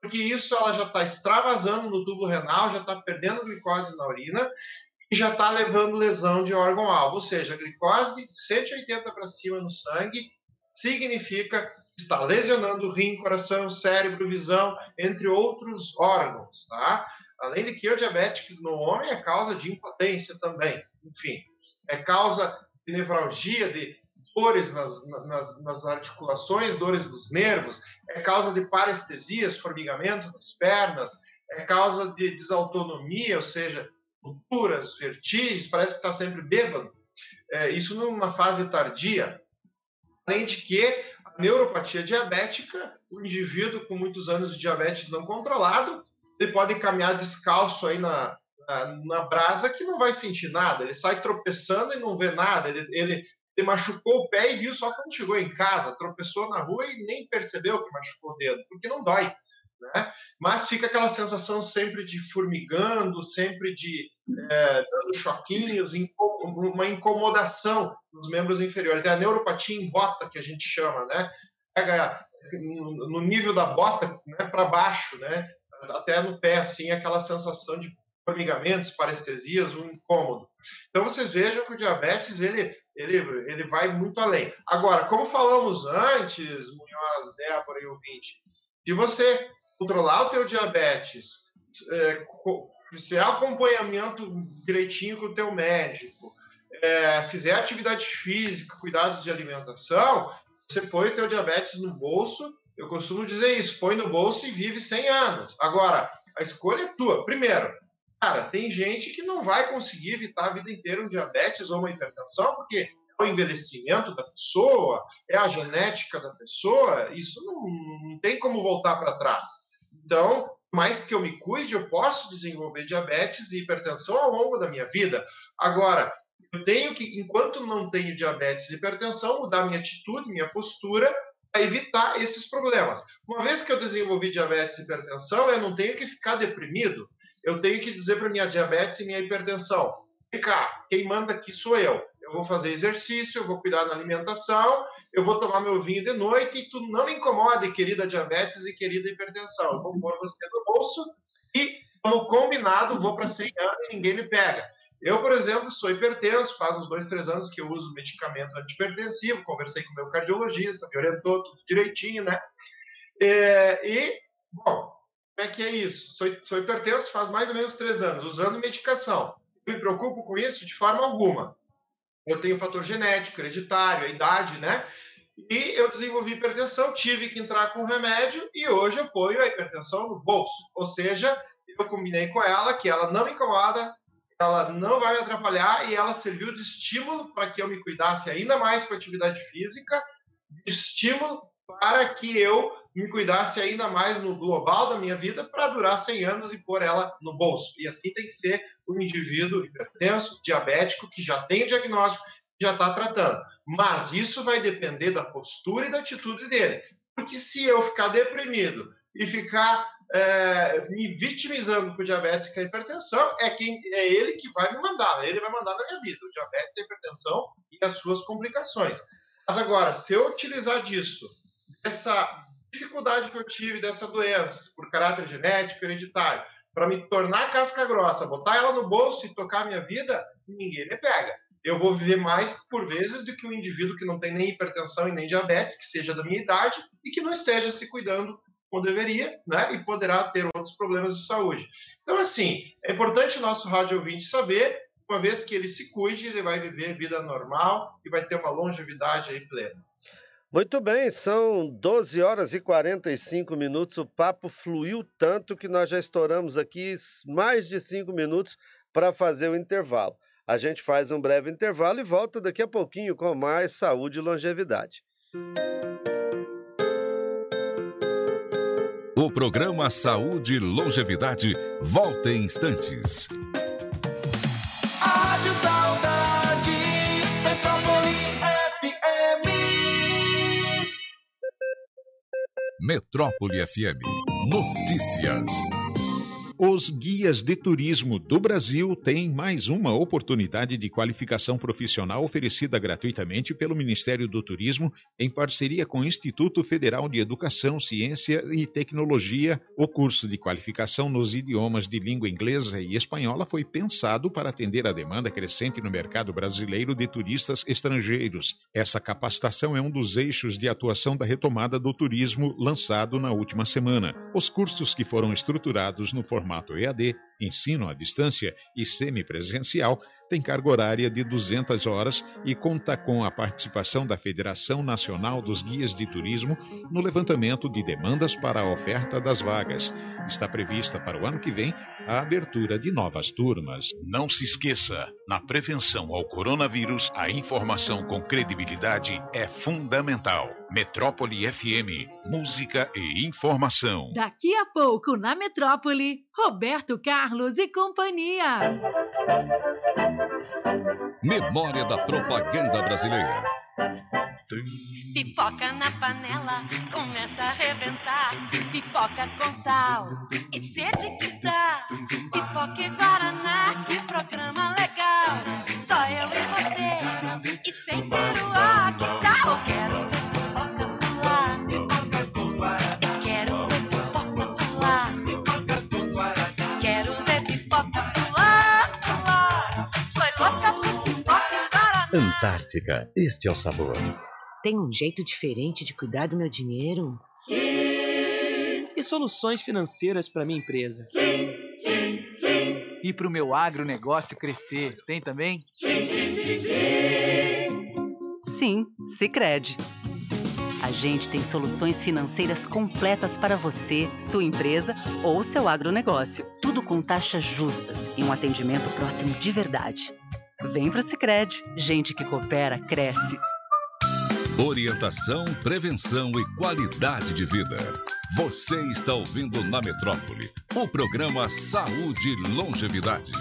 porque isso ela já está extravasando no tubo renal, já está perdendo glicose na urina e já está levando lesão de órgão-alvo. Ou seja, a glicose de 180 para cima no sangue significa está lesionando o rim, coração, cérebro, visão, entre outros órgãos. Tá? Além de que o diabetes no homem é causa de impotência também. Enfim, é causa de nevralgia, de dores nas, nas, nas, articulações, dores nos nervos, é causa de parestesias, formigamento nas pernas, é causa de desautonomia, ou seja, tonturas, vertigens, parece que está sempre bêbado. É, isso numa fase tardia. Além de que a neuropatia diabética, o indivíduo com muitos anos de diabetes não controlado, ele pode caminhar descalço aí na, na, na, brasa que não vai sentir nada. Ele sai tropeçando e não vê nada. Ele, ele, ele, machucou o pé e viu só quando chegou em casa. Tropeçou na rua e nem percebeu que machucou o dedo, porque não dói. Né? Mas fica aquela sensação sempre de formigando, sempre de é, dando choquinhos, uma incomodação nos membros inferiores. É a neuropatia em bota que a gente chama, né? Pega no nível da bota né, para baixo, né? até no pé, assim, aquela sensação de formigamentos, parestesias, um incômodo. Então vocês vejam que o diabetes ele, ele, ele vai muito além. Agora, como falamos antes, Munhoz, Débora e ouvinte, se você controlar o teu diabetes, é, fizer acompanhamento direitinho com o teu médico, é, fizer atividade física, cuidados de alimentação, você põe o teu diabetes no bolso eu costumo dizer isso: põe no bolso e vive 100 anos. Agora, a escolha é tua. Primeiro, cara, tem gente que não vai conseguir evitar a vida inteira um diabetes ou uma hipertensão, porque é o envelhecimento da pessoa, é a genética da pessoa, isso não, não tem como voltar para trás. Então, mais que eu me cuide, eu posso desenvolver diabetes e hipertensão ao longo da minha vida. Agora, eu tenho que, enquanto não tenho diabetes e hipertensão, mudar minha atitude, minha postura evitar esses problemas. Uma vez que eu desenvolvi diabetes e hipertensão, eu não tenho que ficar deprimido. Eu tenho que dizer para minha diabetes e minha hipertensão: vem cá, quem manda aqui sou eu. Eu vou fazer exercício, eu vou cuidar da alimentação, eu vou tomar meu vinho de noite e tu não me incomode, querida diabetes e querida hipertensão. Eu vou pôr você no bolso e, como combinado, vou para 100 anos e ninguém me pega. Eu, por exemplo, sou hipertenso, faz uns dois, três anos que eu uso medicamento antipertensivo, conversei com meu cardiologista, me orientou tudo direitinho, né? É, e, bom, como é que é isso? Sou, sou hipertenso faz mais ou menos três anos, usando medicação. Me preocupo com isso de forma alguma. Eu tenho fator genético, hereditário, a idade, né? E eu desenvolvi hipertensão, tive que entrar com remédio e hoje eu ponho a hipertensão no bolso. Ou seja, eu combinei com ela que ela não me incomoda, ela não vai me atrapalhar e ela serviu de estímulo para que eu me cuidasse ainda mais com a atividade física, de estímulo para que eu me cuidasse ainda mais no global da minha vida para durar 100 anos e pôr ela no bolso. E assim tem que ser um indivíduo hipertenso, diabético, que já tem o diagnóstico, já está tratando. Mas isso vai depender da postura e da atitude dele. Porque se eu ficar deprimido e ficar é, me vitimizando com diabetes e a hipertensão, é, quem, é ele que vai me mandar, ele vai mandar na minha vida, o diabetes, a hipertensão e as suas complicações. Mas agora, se eu utilizar disso, dessa dificuldade que eu tive dessa doença, por caráter genético, hereditário, para me tornar casca grossa, botar ela no bolso e tocar a minha vida, ninguém me pega. Eu vou viver mais por vezes do que um indivíduo que não tem nem hipertensão e nem diabetes, que seja da minha idade e que não esteja se cuidando como deveria, né? E poderá ter outros problemas de saúde. Então, assim, é importante o nosso rádio ouvinte saber, uma vez que ele se cuide, ele vai viver vida normal e vai ter uma longevidade aí plena. Muito bem, são 12 horas e 45 minutos. O papo fluiu tanto que nós já estouramos aqui mais de 5 minutos para fazer o intervalo. A gente faz um breve intervalo e volta daqui a pouquinho com mais saúde e longevidade. O programa Saúde e Longevidade volta em instantes. Metrópole FM. Notícias. Os guias de turismo do Brasil têm mais uma oportunidade de qualificação profissional oferecida gratuitamente pelo Ministério do Turismo em parceria com o Instituto Federal de Educação, Ciência e Tecnologia. O curso de qualificação nos idiomas de língua inglesa e espanhola foi pensado para atender a demanda crescente no mercado brasileiro de turistas estrangeiros. Essa capacitação é um dos eixos de atuação da retomada do turismo lançado na última semana. Os cursos que foram estruturados no formato formato EAD, ensino à distância e semipresencial, tem carga horária de 200 horas e conta com a participação da Federação Nacional dos Guias de Turismo no levantamento de demandas para a oferta das vagas. Está prevista para o ano que vem a abertura de novas turmas. Não se esqueça, na prevenção ao coronavírus, a informação com credibilidade é fundamental. Metrópole FM, música e informação. Daqui a pouco, na Metrópole, Roberto Carlos e companhia. Memória da propaganda brasileira. Pipoca na panela, começa a arrebentar. Pipoca com sal e sede que dá. Pipoca e Guaraná, Antártica, este é o sabor. Tem um jeito diferente de cuidar do meu dinheiro? E soluções financeiras para minha empresa? Sim, sim, sim. E para o meu agronegócio crescer, tem também? Sim, sim, sim, sim. Sim, Sicredi. A gente tem soluções financeiras completas para você, sua empresa ou seu agronegócio. Tudo com taxas justas e um atendimento próximo de verdade. Vem pro Sicredi. Gente que coopera cresce. Orientação, prevenção e qualidade de vida. Você está ouvindo na Metrópole o programa Saúde e Longevidade.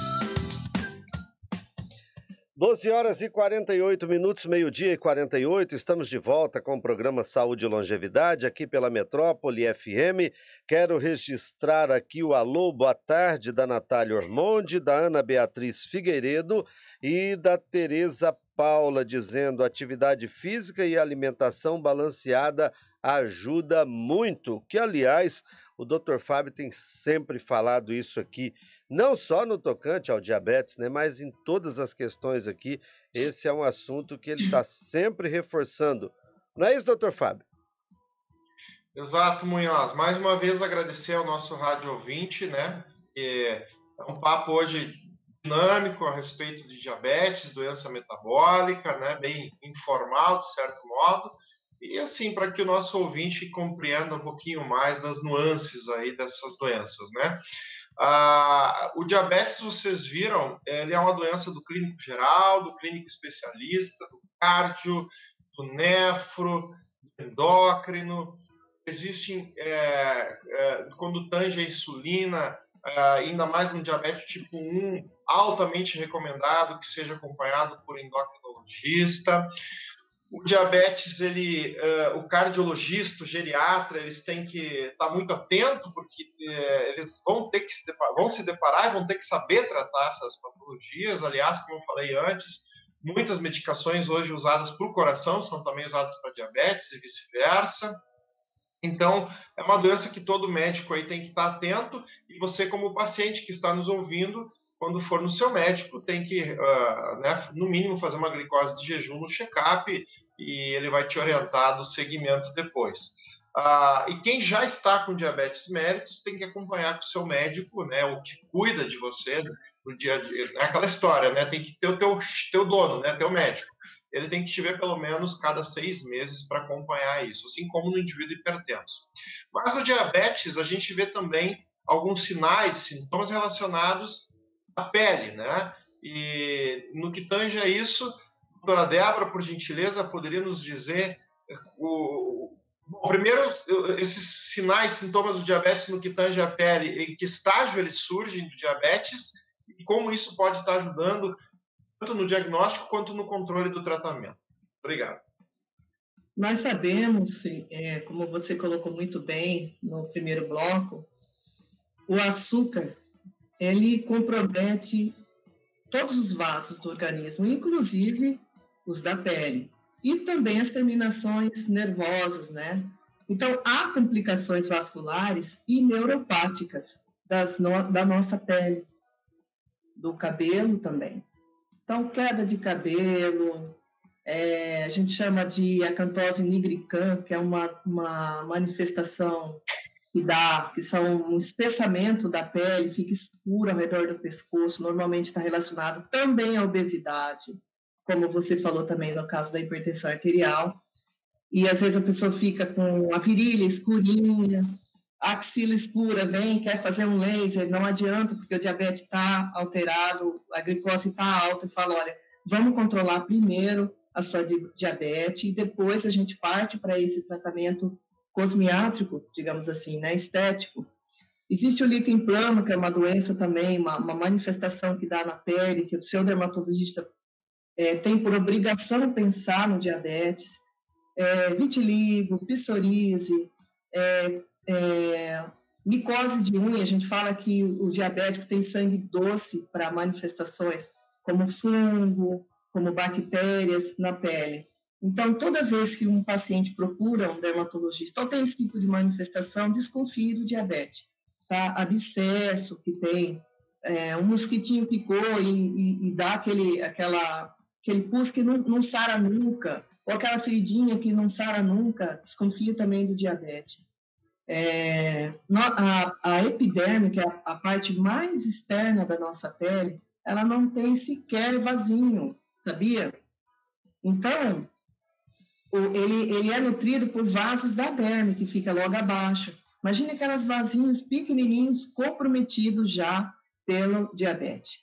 12 horas e 48 minutos, meio-dia e 48. Estamos de volta com o programa Saúde e Longevidade aqui pela Metrópole FM. Quero registrar aqui o alô, boa tarde da Natália Ormonde, da Ana Beatriz Figueiredo e da Tereza Paula dizendo atividade física e alimentação balanceada ajuda muito, que aliás o Dr. Fábio tem sempre falado isso aqui, não só no tocante ao diabetes, né, mas em todas as questões aqui. Esse é um assunto que ele está sempre reforçando. Não é isso, doutor Fábio? Exato, Munhoz. Mais uma vez agradecer ao nosso rádio ouvinte, né? É um papo hoje dinâmico a respeito de diabetes, doença metabólica, né? Bem informal, de certo modo. E assim, para que o nosso ouvinte compreenda um pouquinho mais das nuances aí dessas doenças, né? Ah, o diabetes, vocês viram, ele é uma doença do clínico geral, do clínico especialista, do cardio, do nefro, do endócrino. Existem, é, é, quando tange a insulina, é, ainda mais no diabetes tipo 1, altamente recomendado que seja acompanhado por endocrinologista. O diabetes, ele, uh, o cardiologista, o geriatra, eles têm que estar muito atento, porque uh, eles vão ter que se deparar, vão se deparar e vão ter que saber tratar essas patologias. Aliás, como eu falei antes, muitas medicações hoje usadas para o coração são também usadas para diabetes e vice-versa. Então, é uma doença que todo médico aí tem que estar atento e você, como paciente que está nos ouvindo, quando for no seu médico, tem que, uh, né, no mínimo, fazer uma glicose de jejum no check-up e ele vai te orientar do segmento depois. Uh, e quem já está com diabetes mellitus tem que acompanhar com o seu médico, né, o que cuida de você no dia a dia. É aquela história, né, tem que ter o teu, teu dono, né, teu médico. Ele tem que te ver pelo menos cada seis meses para acompanhar isso, assim como no indivíduo hipertenso. Mas no diabetes, a gente vê também alguns sinais, sintomas relacionados à pele, né? E no que tange a isso, doutora Débora, por gentileza, poderia nos dizer o, Bom, primeiro, esses sinais, sintomas do diabetes no que tange a pele, em que estágio eles surgem do diabetes e como isso pode estar ajudando tanto no diagnóstico quanto no controle do tratamento. Obrigado. Nós sabemos, é, como você colocou muito bem no primeiro bloco, o açúcar ele compromete todos os vasos do organismo, inclusive os da pele, e também as terminações nervosas, né? Então, há complicações vasculares e neuropáticas das no, da nossa pele, do cabelo também. Então, queda de cabelo, é, a gente chama de acantose nigricans, que é uma, uma manifestação que dá, que são um espessamento da pele, fica escuro ao redor do pescoço, normalmente está relacionado também à obesidade, como você falou também no caso da hipertensão arterial. E às vezes a pessoa fica com a virilha escurinha, a axila escura, vem, quer fazer um laser, não adianta, porque o diabetes está alterado, a glicose está alta, e fala, olha, vamos controlar primeiro a sua diabetes e depois a gente parte para esse tratamento cosmiátrico, digamos assim, né, estético. Existe o líquen que é uma doença também, uma, uma manifestação que dá na pele, que o seu dermatologista é, tem por obrigação pensar no diabetes, é, vitiligo, psoríase, é, é, micose de unha, a gente fala que o diabético tem sangue doce para manifestações como fungo, como bactérias na pele. Então, toda vez que um paciente procura um dermatologista ou tem esse tipo de manifestação, desconfie do diabetes. Tá? Abscesso que tem, é, um mosquitinho picou e, e, e, dá aquele, aquela, aquele pus que não, não sara nunca, ou aquela feridinha que não sara nunca, desconfie também do diabetes. É, a, a, epiderme, que é a, a, parte mais externa da nossa pele, ela não tem sequer vasinho, sabia? Então, ele, ele é nutrido por vasos da derme, que fica logo abaixo. Imagine aquelas vasinhos pequenininhos comprometidos já pelo diabetes.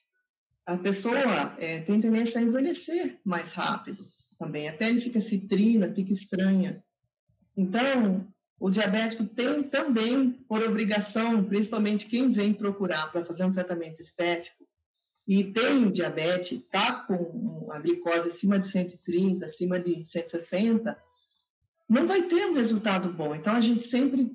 A pessoa é, tem tendência a envelhecer mais rápido também. A pele fica citrina, fica estranha. Então, o diabético tem também, por obrigação, principalmente quem vem procurar para fazer um tratamento estético e tem diabetes, está com a glicose acima de 130, acima de 160, não vai ter um resultado bom. Então, a gente sempre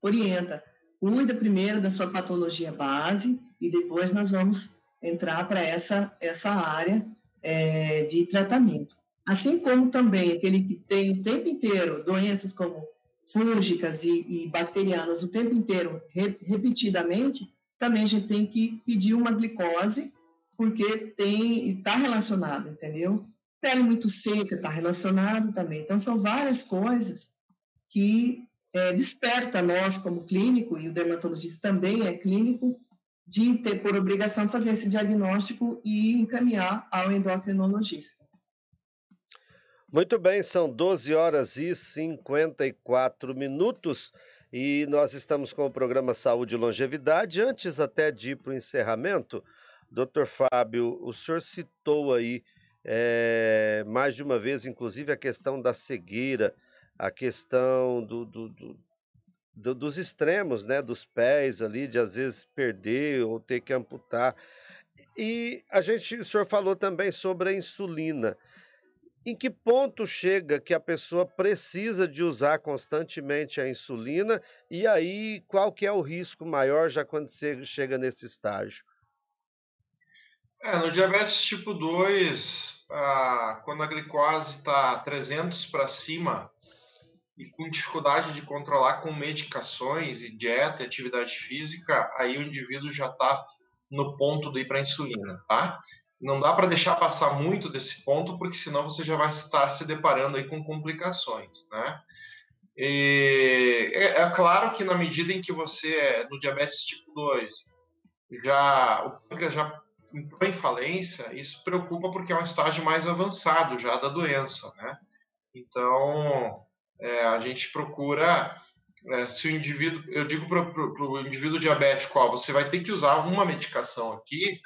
orienta, cuida primeiro da sua patologia base e depois nós vamos entrar para essa, essa área é, de tratamento. Assim como também aquele que tem o tempo inteiro doenças como fúngicas e, e bacterianas o tempo inteiro, re, repetidamente, também a gente tem que pedir uma glicose, porque tem está relacionado, entendeu? Pele muito seca está relacionado também. Então, são várias coisas que é, desperta nós como clínico, e o dermatologista também é clínico, de ter por obrigação fazer esse diagnóstico e encaminhar ao endocrinologista. Muito bem, são 12 horas e 54 minutos e nós estamos com o programa Saúde e Longevidade. Antes até de ir para o encerramento, doutor Fábio, o senhor citou aí é, mais de uma vez, inclusive, a questão da cegueira, a questão do, do, do, do, dos extremos, né, dos pés ali, de às vezes perder ou ter que amputar. E a gente, o senhor falou também sobre a insulina. em que ponto chega que a pessoa precisa de usar constantemente a insulina e aí qual que é o risco maior já quando chega nesse estágio? É, no diabetes tipo 2, ah, quando a glicose está 300 para cima e com dificuldade de controlar com medicações e dieta atividade física, aí o indivíduo já está no ponto de ir para insulina, tá? Não dá para deixar passar muito desse ponto, porque senão você já vai estar se deparando aí com complicações, né? E é, é claro que na medida em que você, é no diabetes tipo 2, já, o pâncreas já entrou em falência, isso preocupa porque é um estágio mais avançado já da doença, né? Então, é, a gente procura, é, se o indivíduo, eu digo para o indivíduo diabético, ó, você vai ter que usar uma medicação aqui,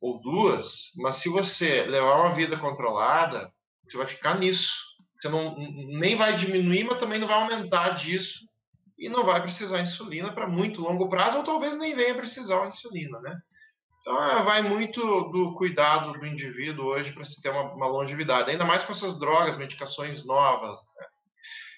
ou duas, mas se você levar uma vida controlada, você vai ficar nisso. Você não, nem vai diminuir, mas também não vai aumentar disso e não vai precisar insulina para muito longo prazo, ou talvez nem venha precisar insulina, né? Então, é, vai muito do cuidado do indivíduo hoje para se ter uma, uma, longevidade, ainda mais com essas drogas, medicações novas. Né?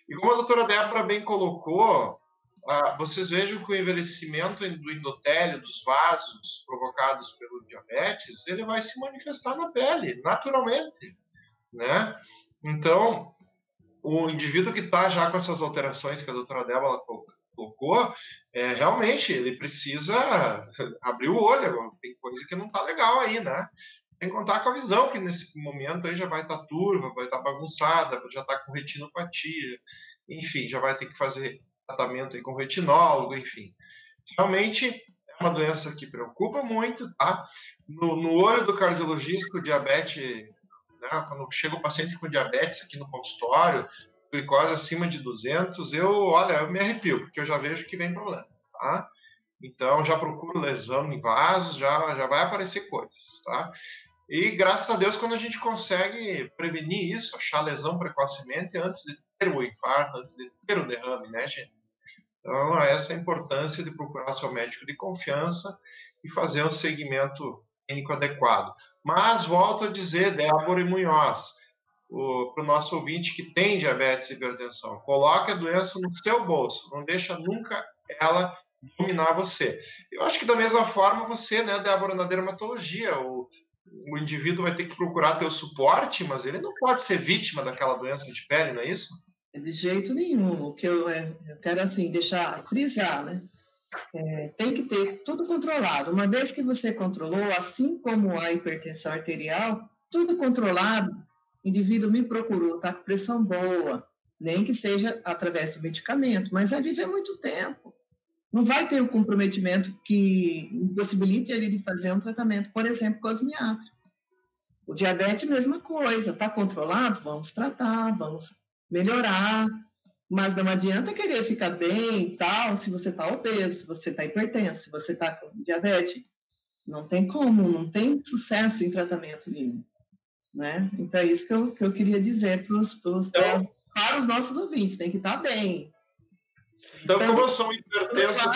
E como a doutora Débora bem colocou, ah, vocês vejam que o envelhecimento do endotélio, dos vasos provocados pelo diabetes, ele vai se manifestar na pele, naturalmente, né? Então, o indivíduo que está já com essas alterações que a doutora Débora colocou, é, realmente ele precisa abrir o olho. Tem coisa que não está legal aí, né? Tem que contar com a visão, que nesse momento aí já vai estar tá turva, vai estar tá bagunçada, já está com retinopatia, enfim, já vai ter que fazer tratamento aí com retinólogo, enfim. Realmente é uma doença que preocupa muito, tá? No, no olho do cardiologista, o diabetes, né, quando chega o paciente com diabetes aqui no consultório, glicose acima de 200, eu, olha, eu me arrepio, porque eu já vejo que vem problema, tá? Então, já procuro lesão em vasos, já, já vai aparecer coisas, tá? E graças a Deus, quando a gente consegue prevenir isso, achar lesão precocemente antes de ter o infarto, antes de ter o derrame, né, gente? Então, essa é a importância de procurar seu médico de confiança e fazer um segmento clínico adequado. Mas, volto a dizer, Débora e Munhoz, para o nosso ouvinte que tem diabetes e hipertensão. Coloque a doença no seu bolso, não deixa nunca ela dominar você. Eu acho que da mesma forma você, né, Débora, na dermatologia, o, o indivíduo vai ter que procurar ter o suporte, mas ele não pode ser vítima daquela doença de pele, não é isso? De jeito nenhum. O que eu, é, eu quero assim deixar frisar, né? É, tem que ter tudo controlado. Uma vez que você controlou, assim como a hipertensão arterial, tudo controlado, indivíduo me procurou, está com pressão boa, nem que seja através do medicamento, mas vai viver muito tempo. Não vai ter o um comprometimento que impossibilite ele de fazer um tratamento, por exemplo, cosmiátrico. O diabetes, mesma coisa, está controlado? Vamos tratar, vamos melhorar, mas não adianta querer ficar bem e tal se você está obeso, se você está hipertenso, se você está com diabetes. Não tem como, não tem sucesso em tratamento nenhum. Né? Então é isso que eu, que eu queria dizer pros, pros, então, para os nossos ouvintes, tem que estar tá bem. Então, então como eu sou um hipertenso,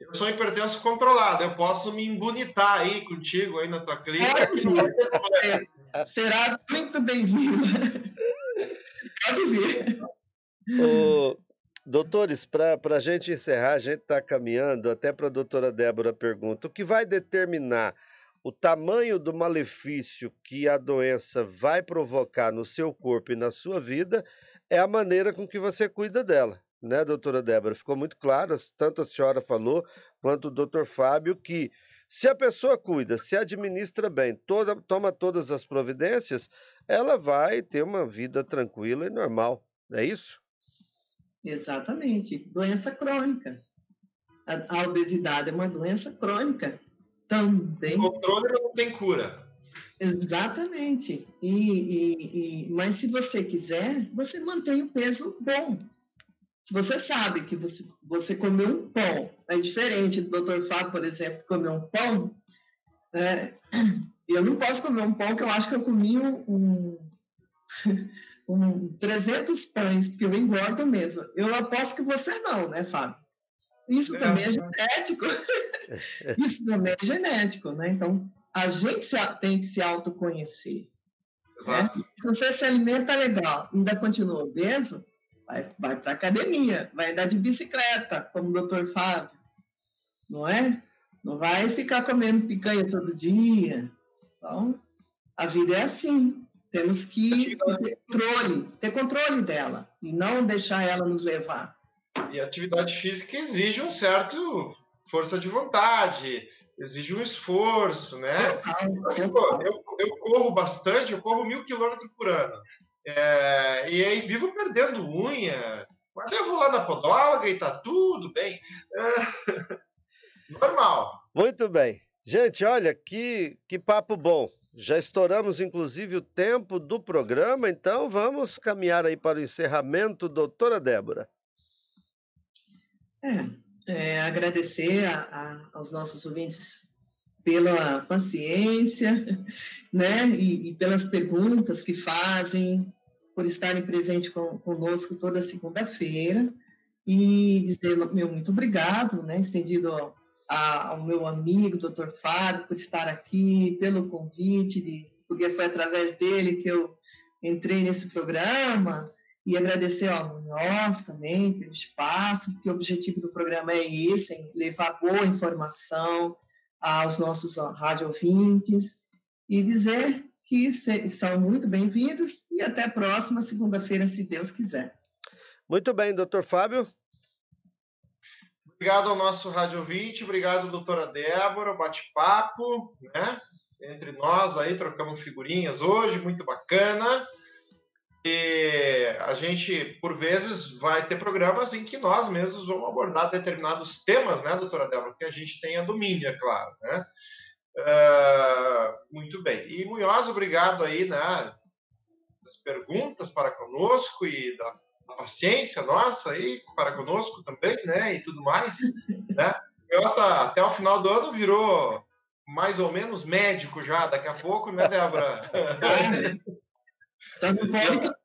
eu sou hipertenso controlado, eu posso me embonitar aí contigo aí na tua clínica. Será muito bem-vindo. Pode vir. Ô, doutores, para a gente encerrar, a gente está caminhando, até para a doutora Débora pergunta, o que vai determinar o tamanho do malefício que a doença vai provocar no seu corpo e na sua vida é a maneira com que você cuida dela, né, doutora Débora? Ficou muito claro, tanto a senhora falou quanto o doutor Fábio, que se a pessoa cuida, se administra bem, toda, toma todas as providências, ela vai ter uma vida tranquila e normal. É isso? Exatamente. Doença crônica. A, a obesidade é uma doença crônica também. O controle não tem cura. Exatamente. E, e, e, mas se você quiser, você mantém o peso bom. Se você sabe que você, você comeu um pão, é diferente do Dr. Fábio, por exemplo, que comeu um pão, é, eu não posso comer um pão que eu acho que eu comi um, um, um 300 pães, porque eu engordo mesmo. Eu aposto que você não, né, Fábio? Isso é, também é genético. Isso também é genético, né? Então, a gente tem que se autoconhecer. Né? Se você se alimenta legal, ainda continua obeso, vai, vai para academia, vai andar de bicicleta, como o doutor Fábio, não é? Não vai ficar comendo picanha todo dia. Então, a vida é assim. Temos que ter controle, ter controle dela e não deixar ela nos levar. E a atividade física exige um certo força de vontade, exige um esforço, né? Eu, eu, eu corro bastante, eu corro mil quilômetros por ano. É, e aí vivo perdendo unha, mas eu vou lá na podóloga e tá tudo bem. É, normal. Muito bem. Gente, olha, que, que papo bom. Já estouramos, inclusive, o tempo do programa, então vamos caminhar aí para o encerramento, doutora Débora. É, é agradecer a, a, aos nossos ouvintes pela paciência, né, e, e, pelas perguntas que fazem, por estarem presentes com, conosco toda segunda-feira, e dizer meu muito obrigado, né, estendido a, ao meu amigo, doutor Fábio, por estar aqui, pelo convite, de, porque foi através dele que eu entrei nesse programa, e agradecer ao nós também pelo espaço, porque o objetivo do programa é esse, é levar boa informação aos nossos rádio ouvintes, e dizer que são muito bem-vindos e até a próxima segunda-feira, se Deus quiser. Muito bem, doutor Fábio. Obrigado ao nosso Rádio 20, obrigado, doutora Débora, bate-papo, né? Entre nós aí, trocamos figurinhas hoje, muito bacana. A gente, por vezes, vai ter programas em que nós mesmos vamos abordar determinados temas, né, doutora Débora, que a gente tenha domínio, é claro, né? Uh, muito bem. E Munhoz, obrigado aí, né? As perguntas para conosco e da a paciência nossa aí para conosco também, né? E tudo mais, né? Gosta, até o final do ano virou mais ou menos médico já, daqui a pouco, né, Débora?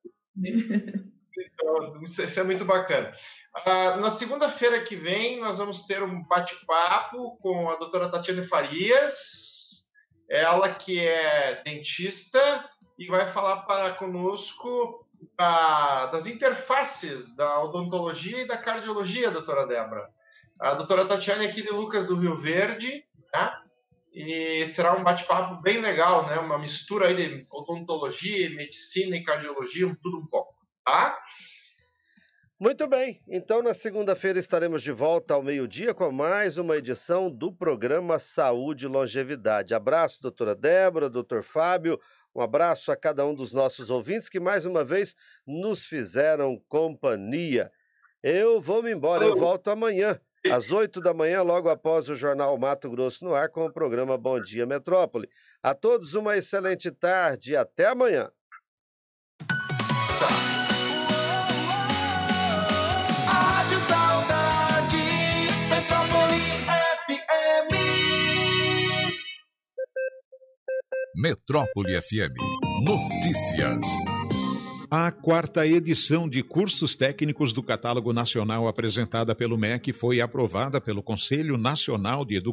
então, isso é muito bacana. Uh, na segunda-feira que vem, nós vamos ter um bate-papo com a doutora Tatiana Farias, ela que é dentista e vai falar para conosco da, das interfaces da odontologia e da cardiologia, doutora Débora. A doutora Tatiana é aqui de Lucas do Rio Verde, né? E será um bate-papo bem legal, né? Uma mistura aí de odontologia, medicina e cardiologia, tudo um pouco, tá? Muito bem, então na segunda-feira estaremos de volta ao meio-dia com mais uma edição do programa Saúde e Longevidade. Abraço, doutora Débora, doutor Fábio. Um abraço a cada um dos nossos ouvintes que mais uma vez nos fizeram companhia. Eu vou me embora, eu volto amanhã, às oito da manhã, logo após o Jornal Mato Grosso no ar, com o programa Bom Dia Metrópole. A todos uma excelente tarde e até amanhã. Metrópole FM. Notícias. A quarta edição de cursos técnicos do Catálogo Nacional apresentada pelo MEC foi aprovada pelo Conselho Nacional de Educação.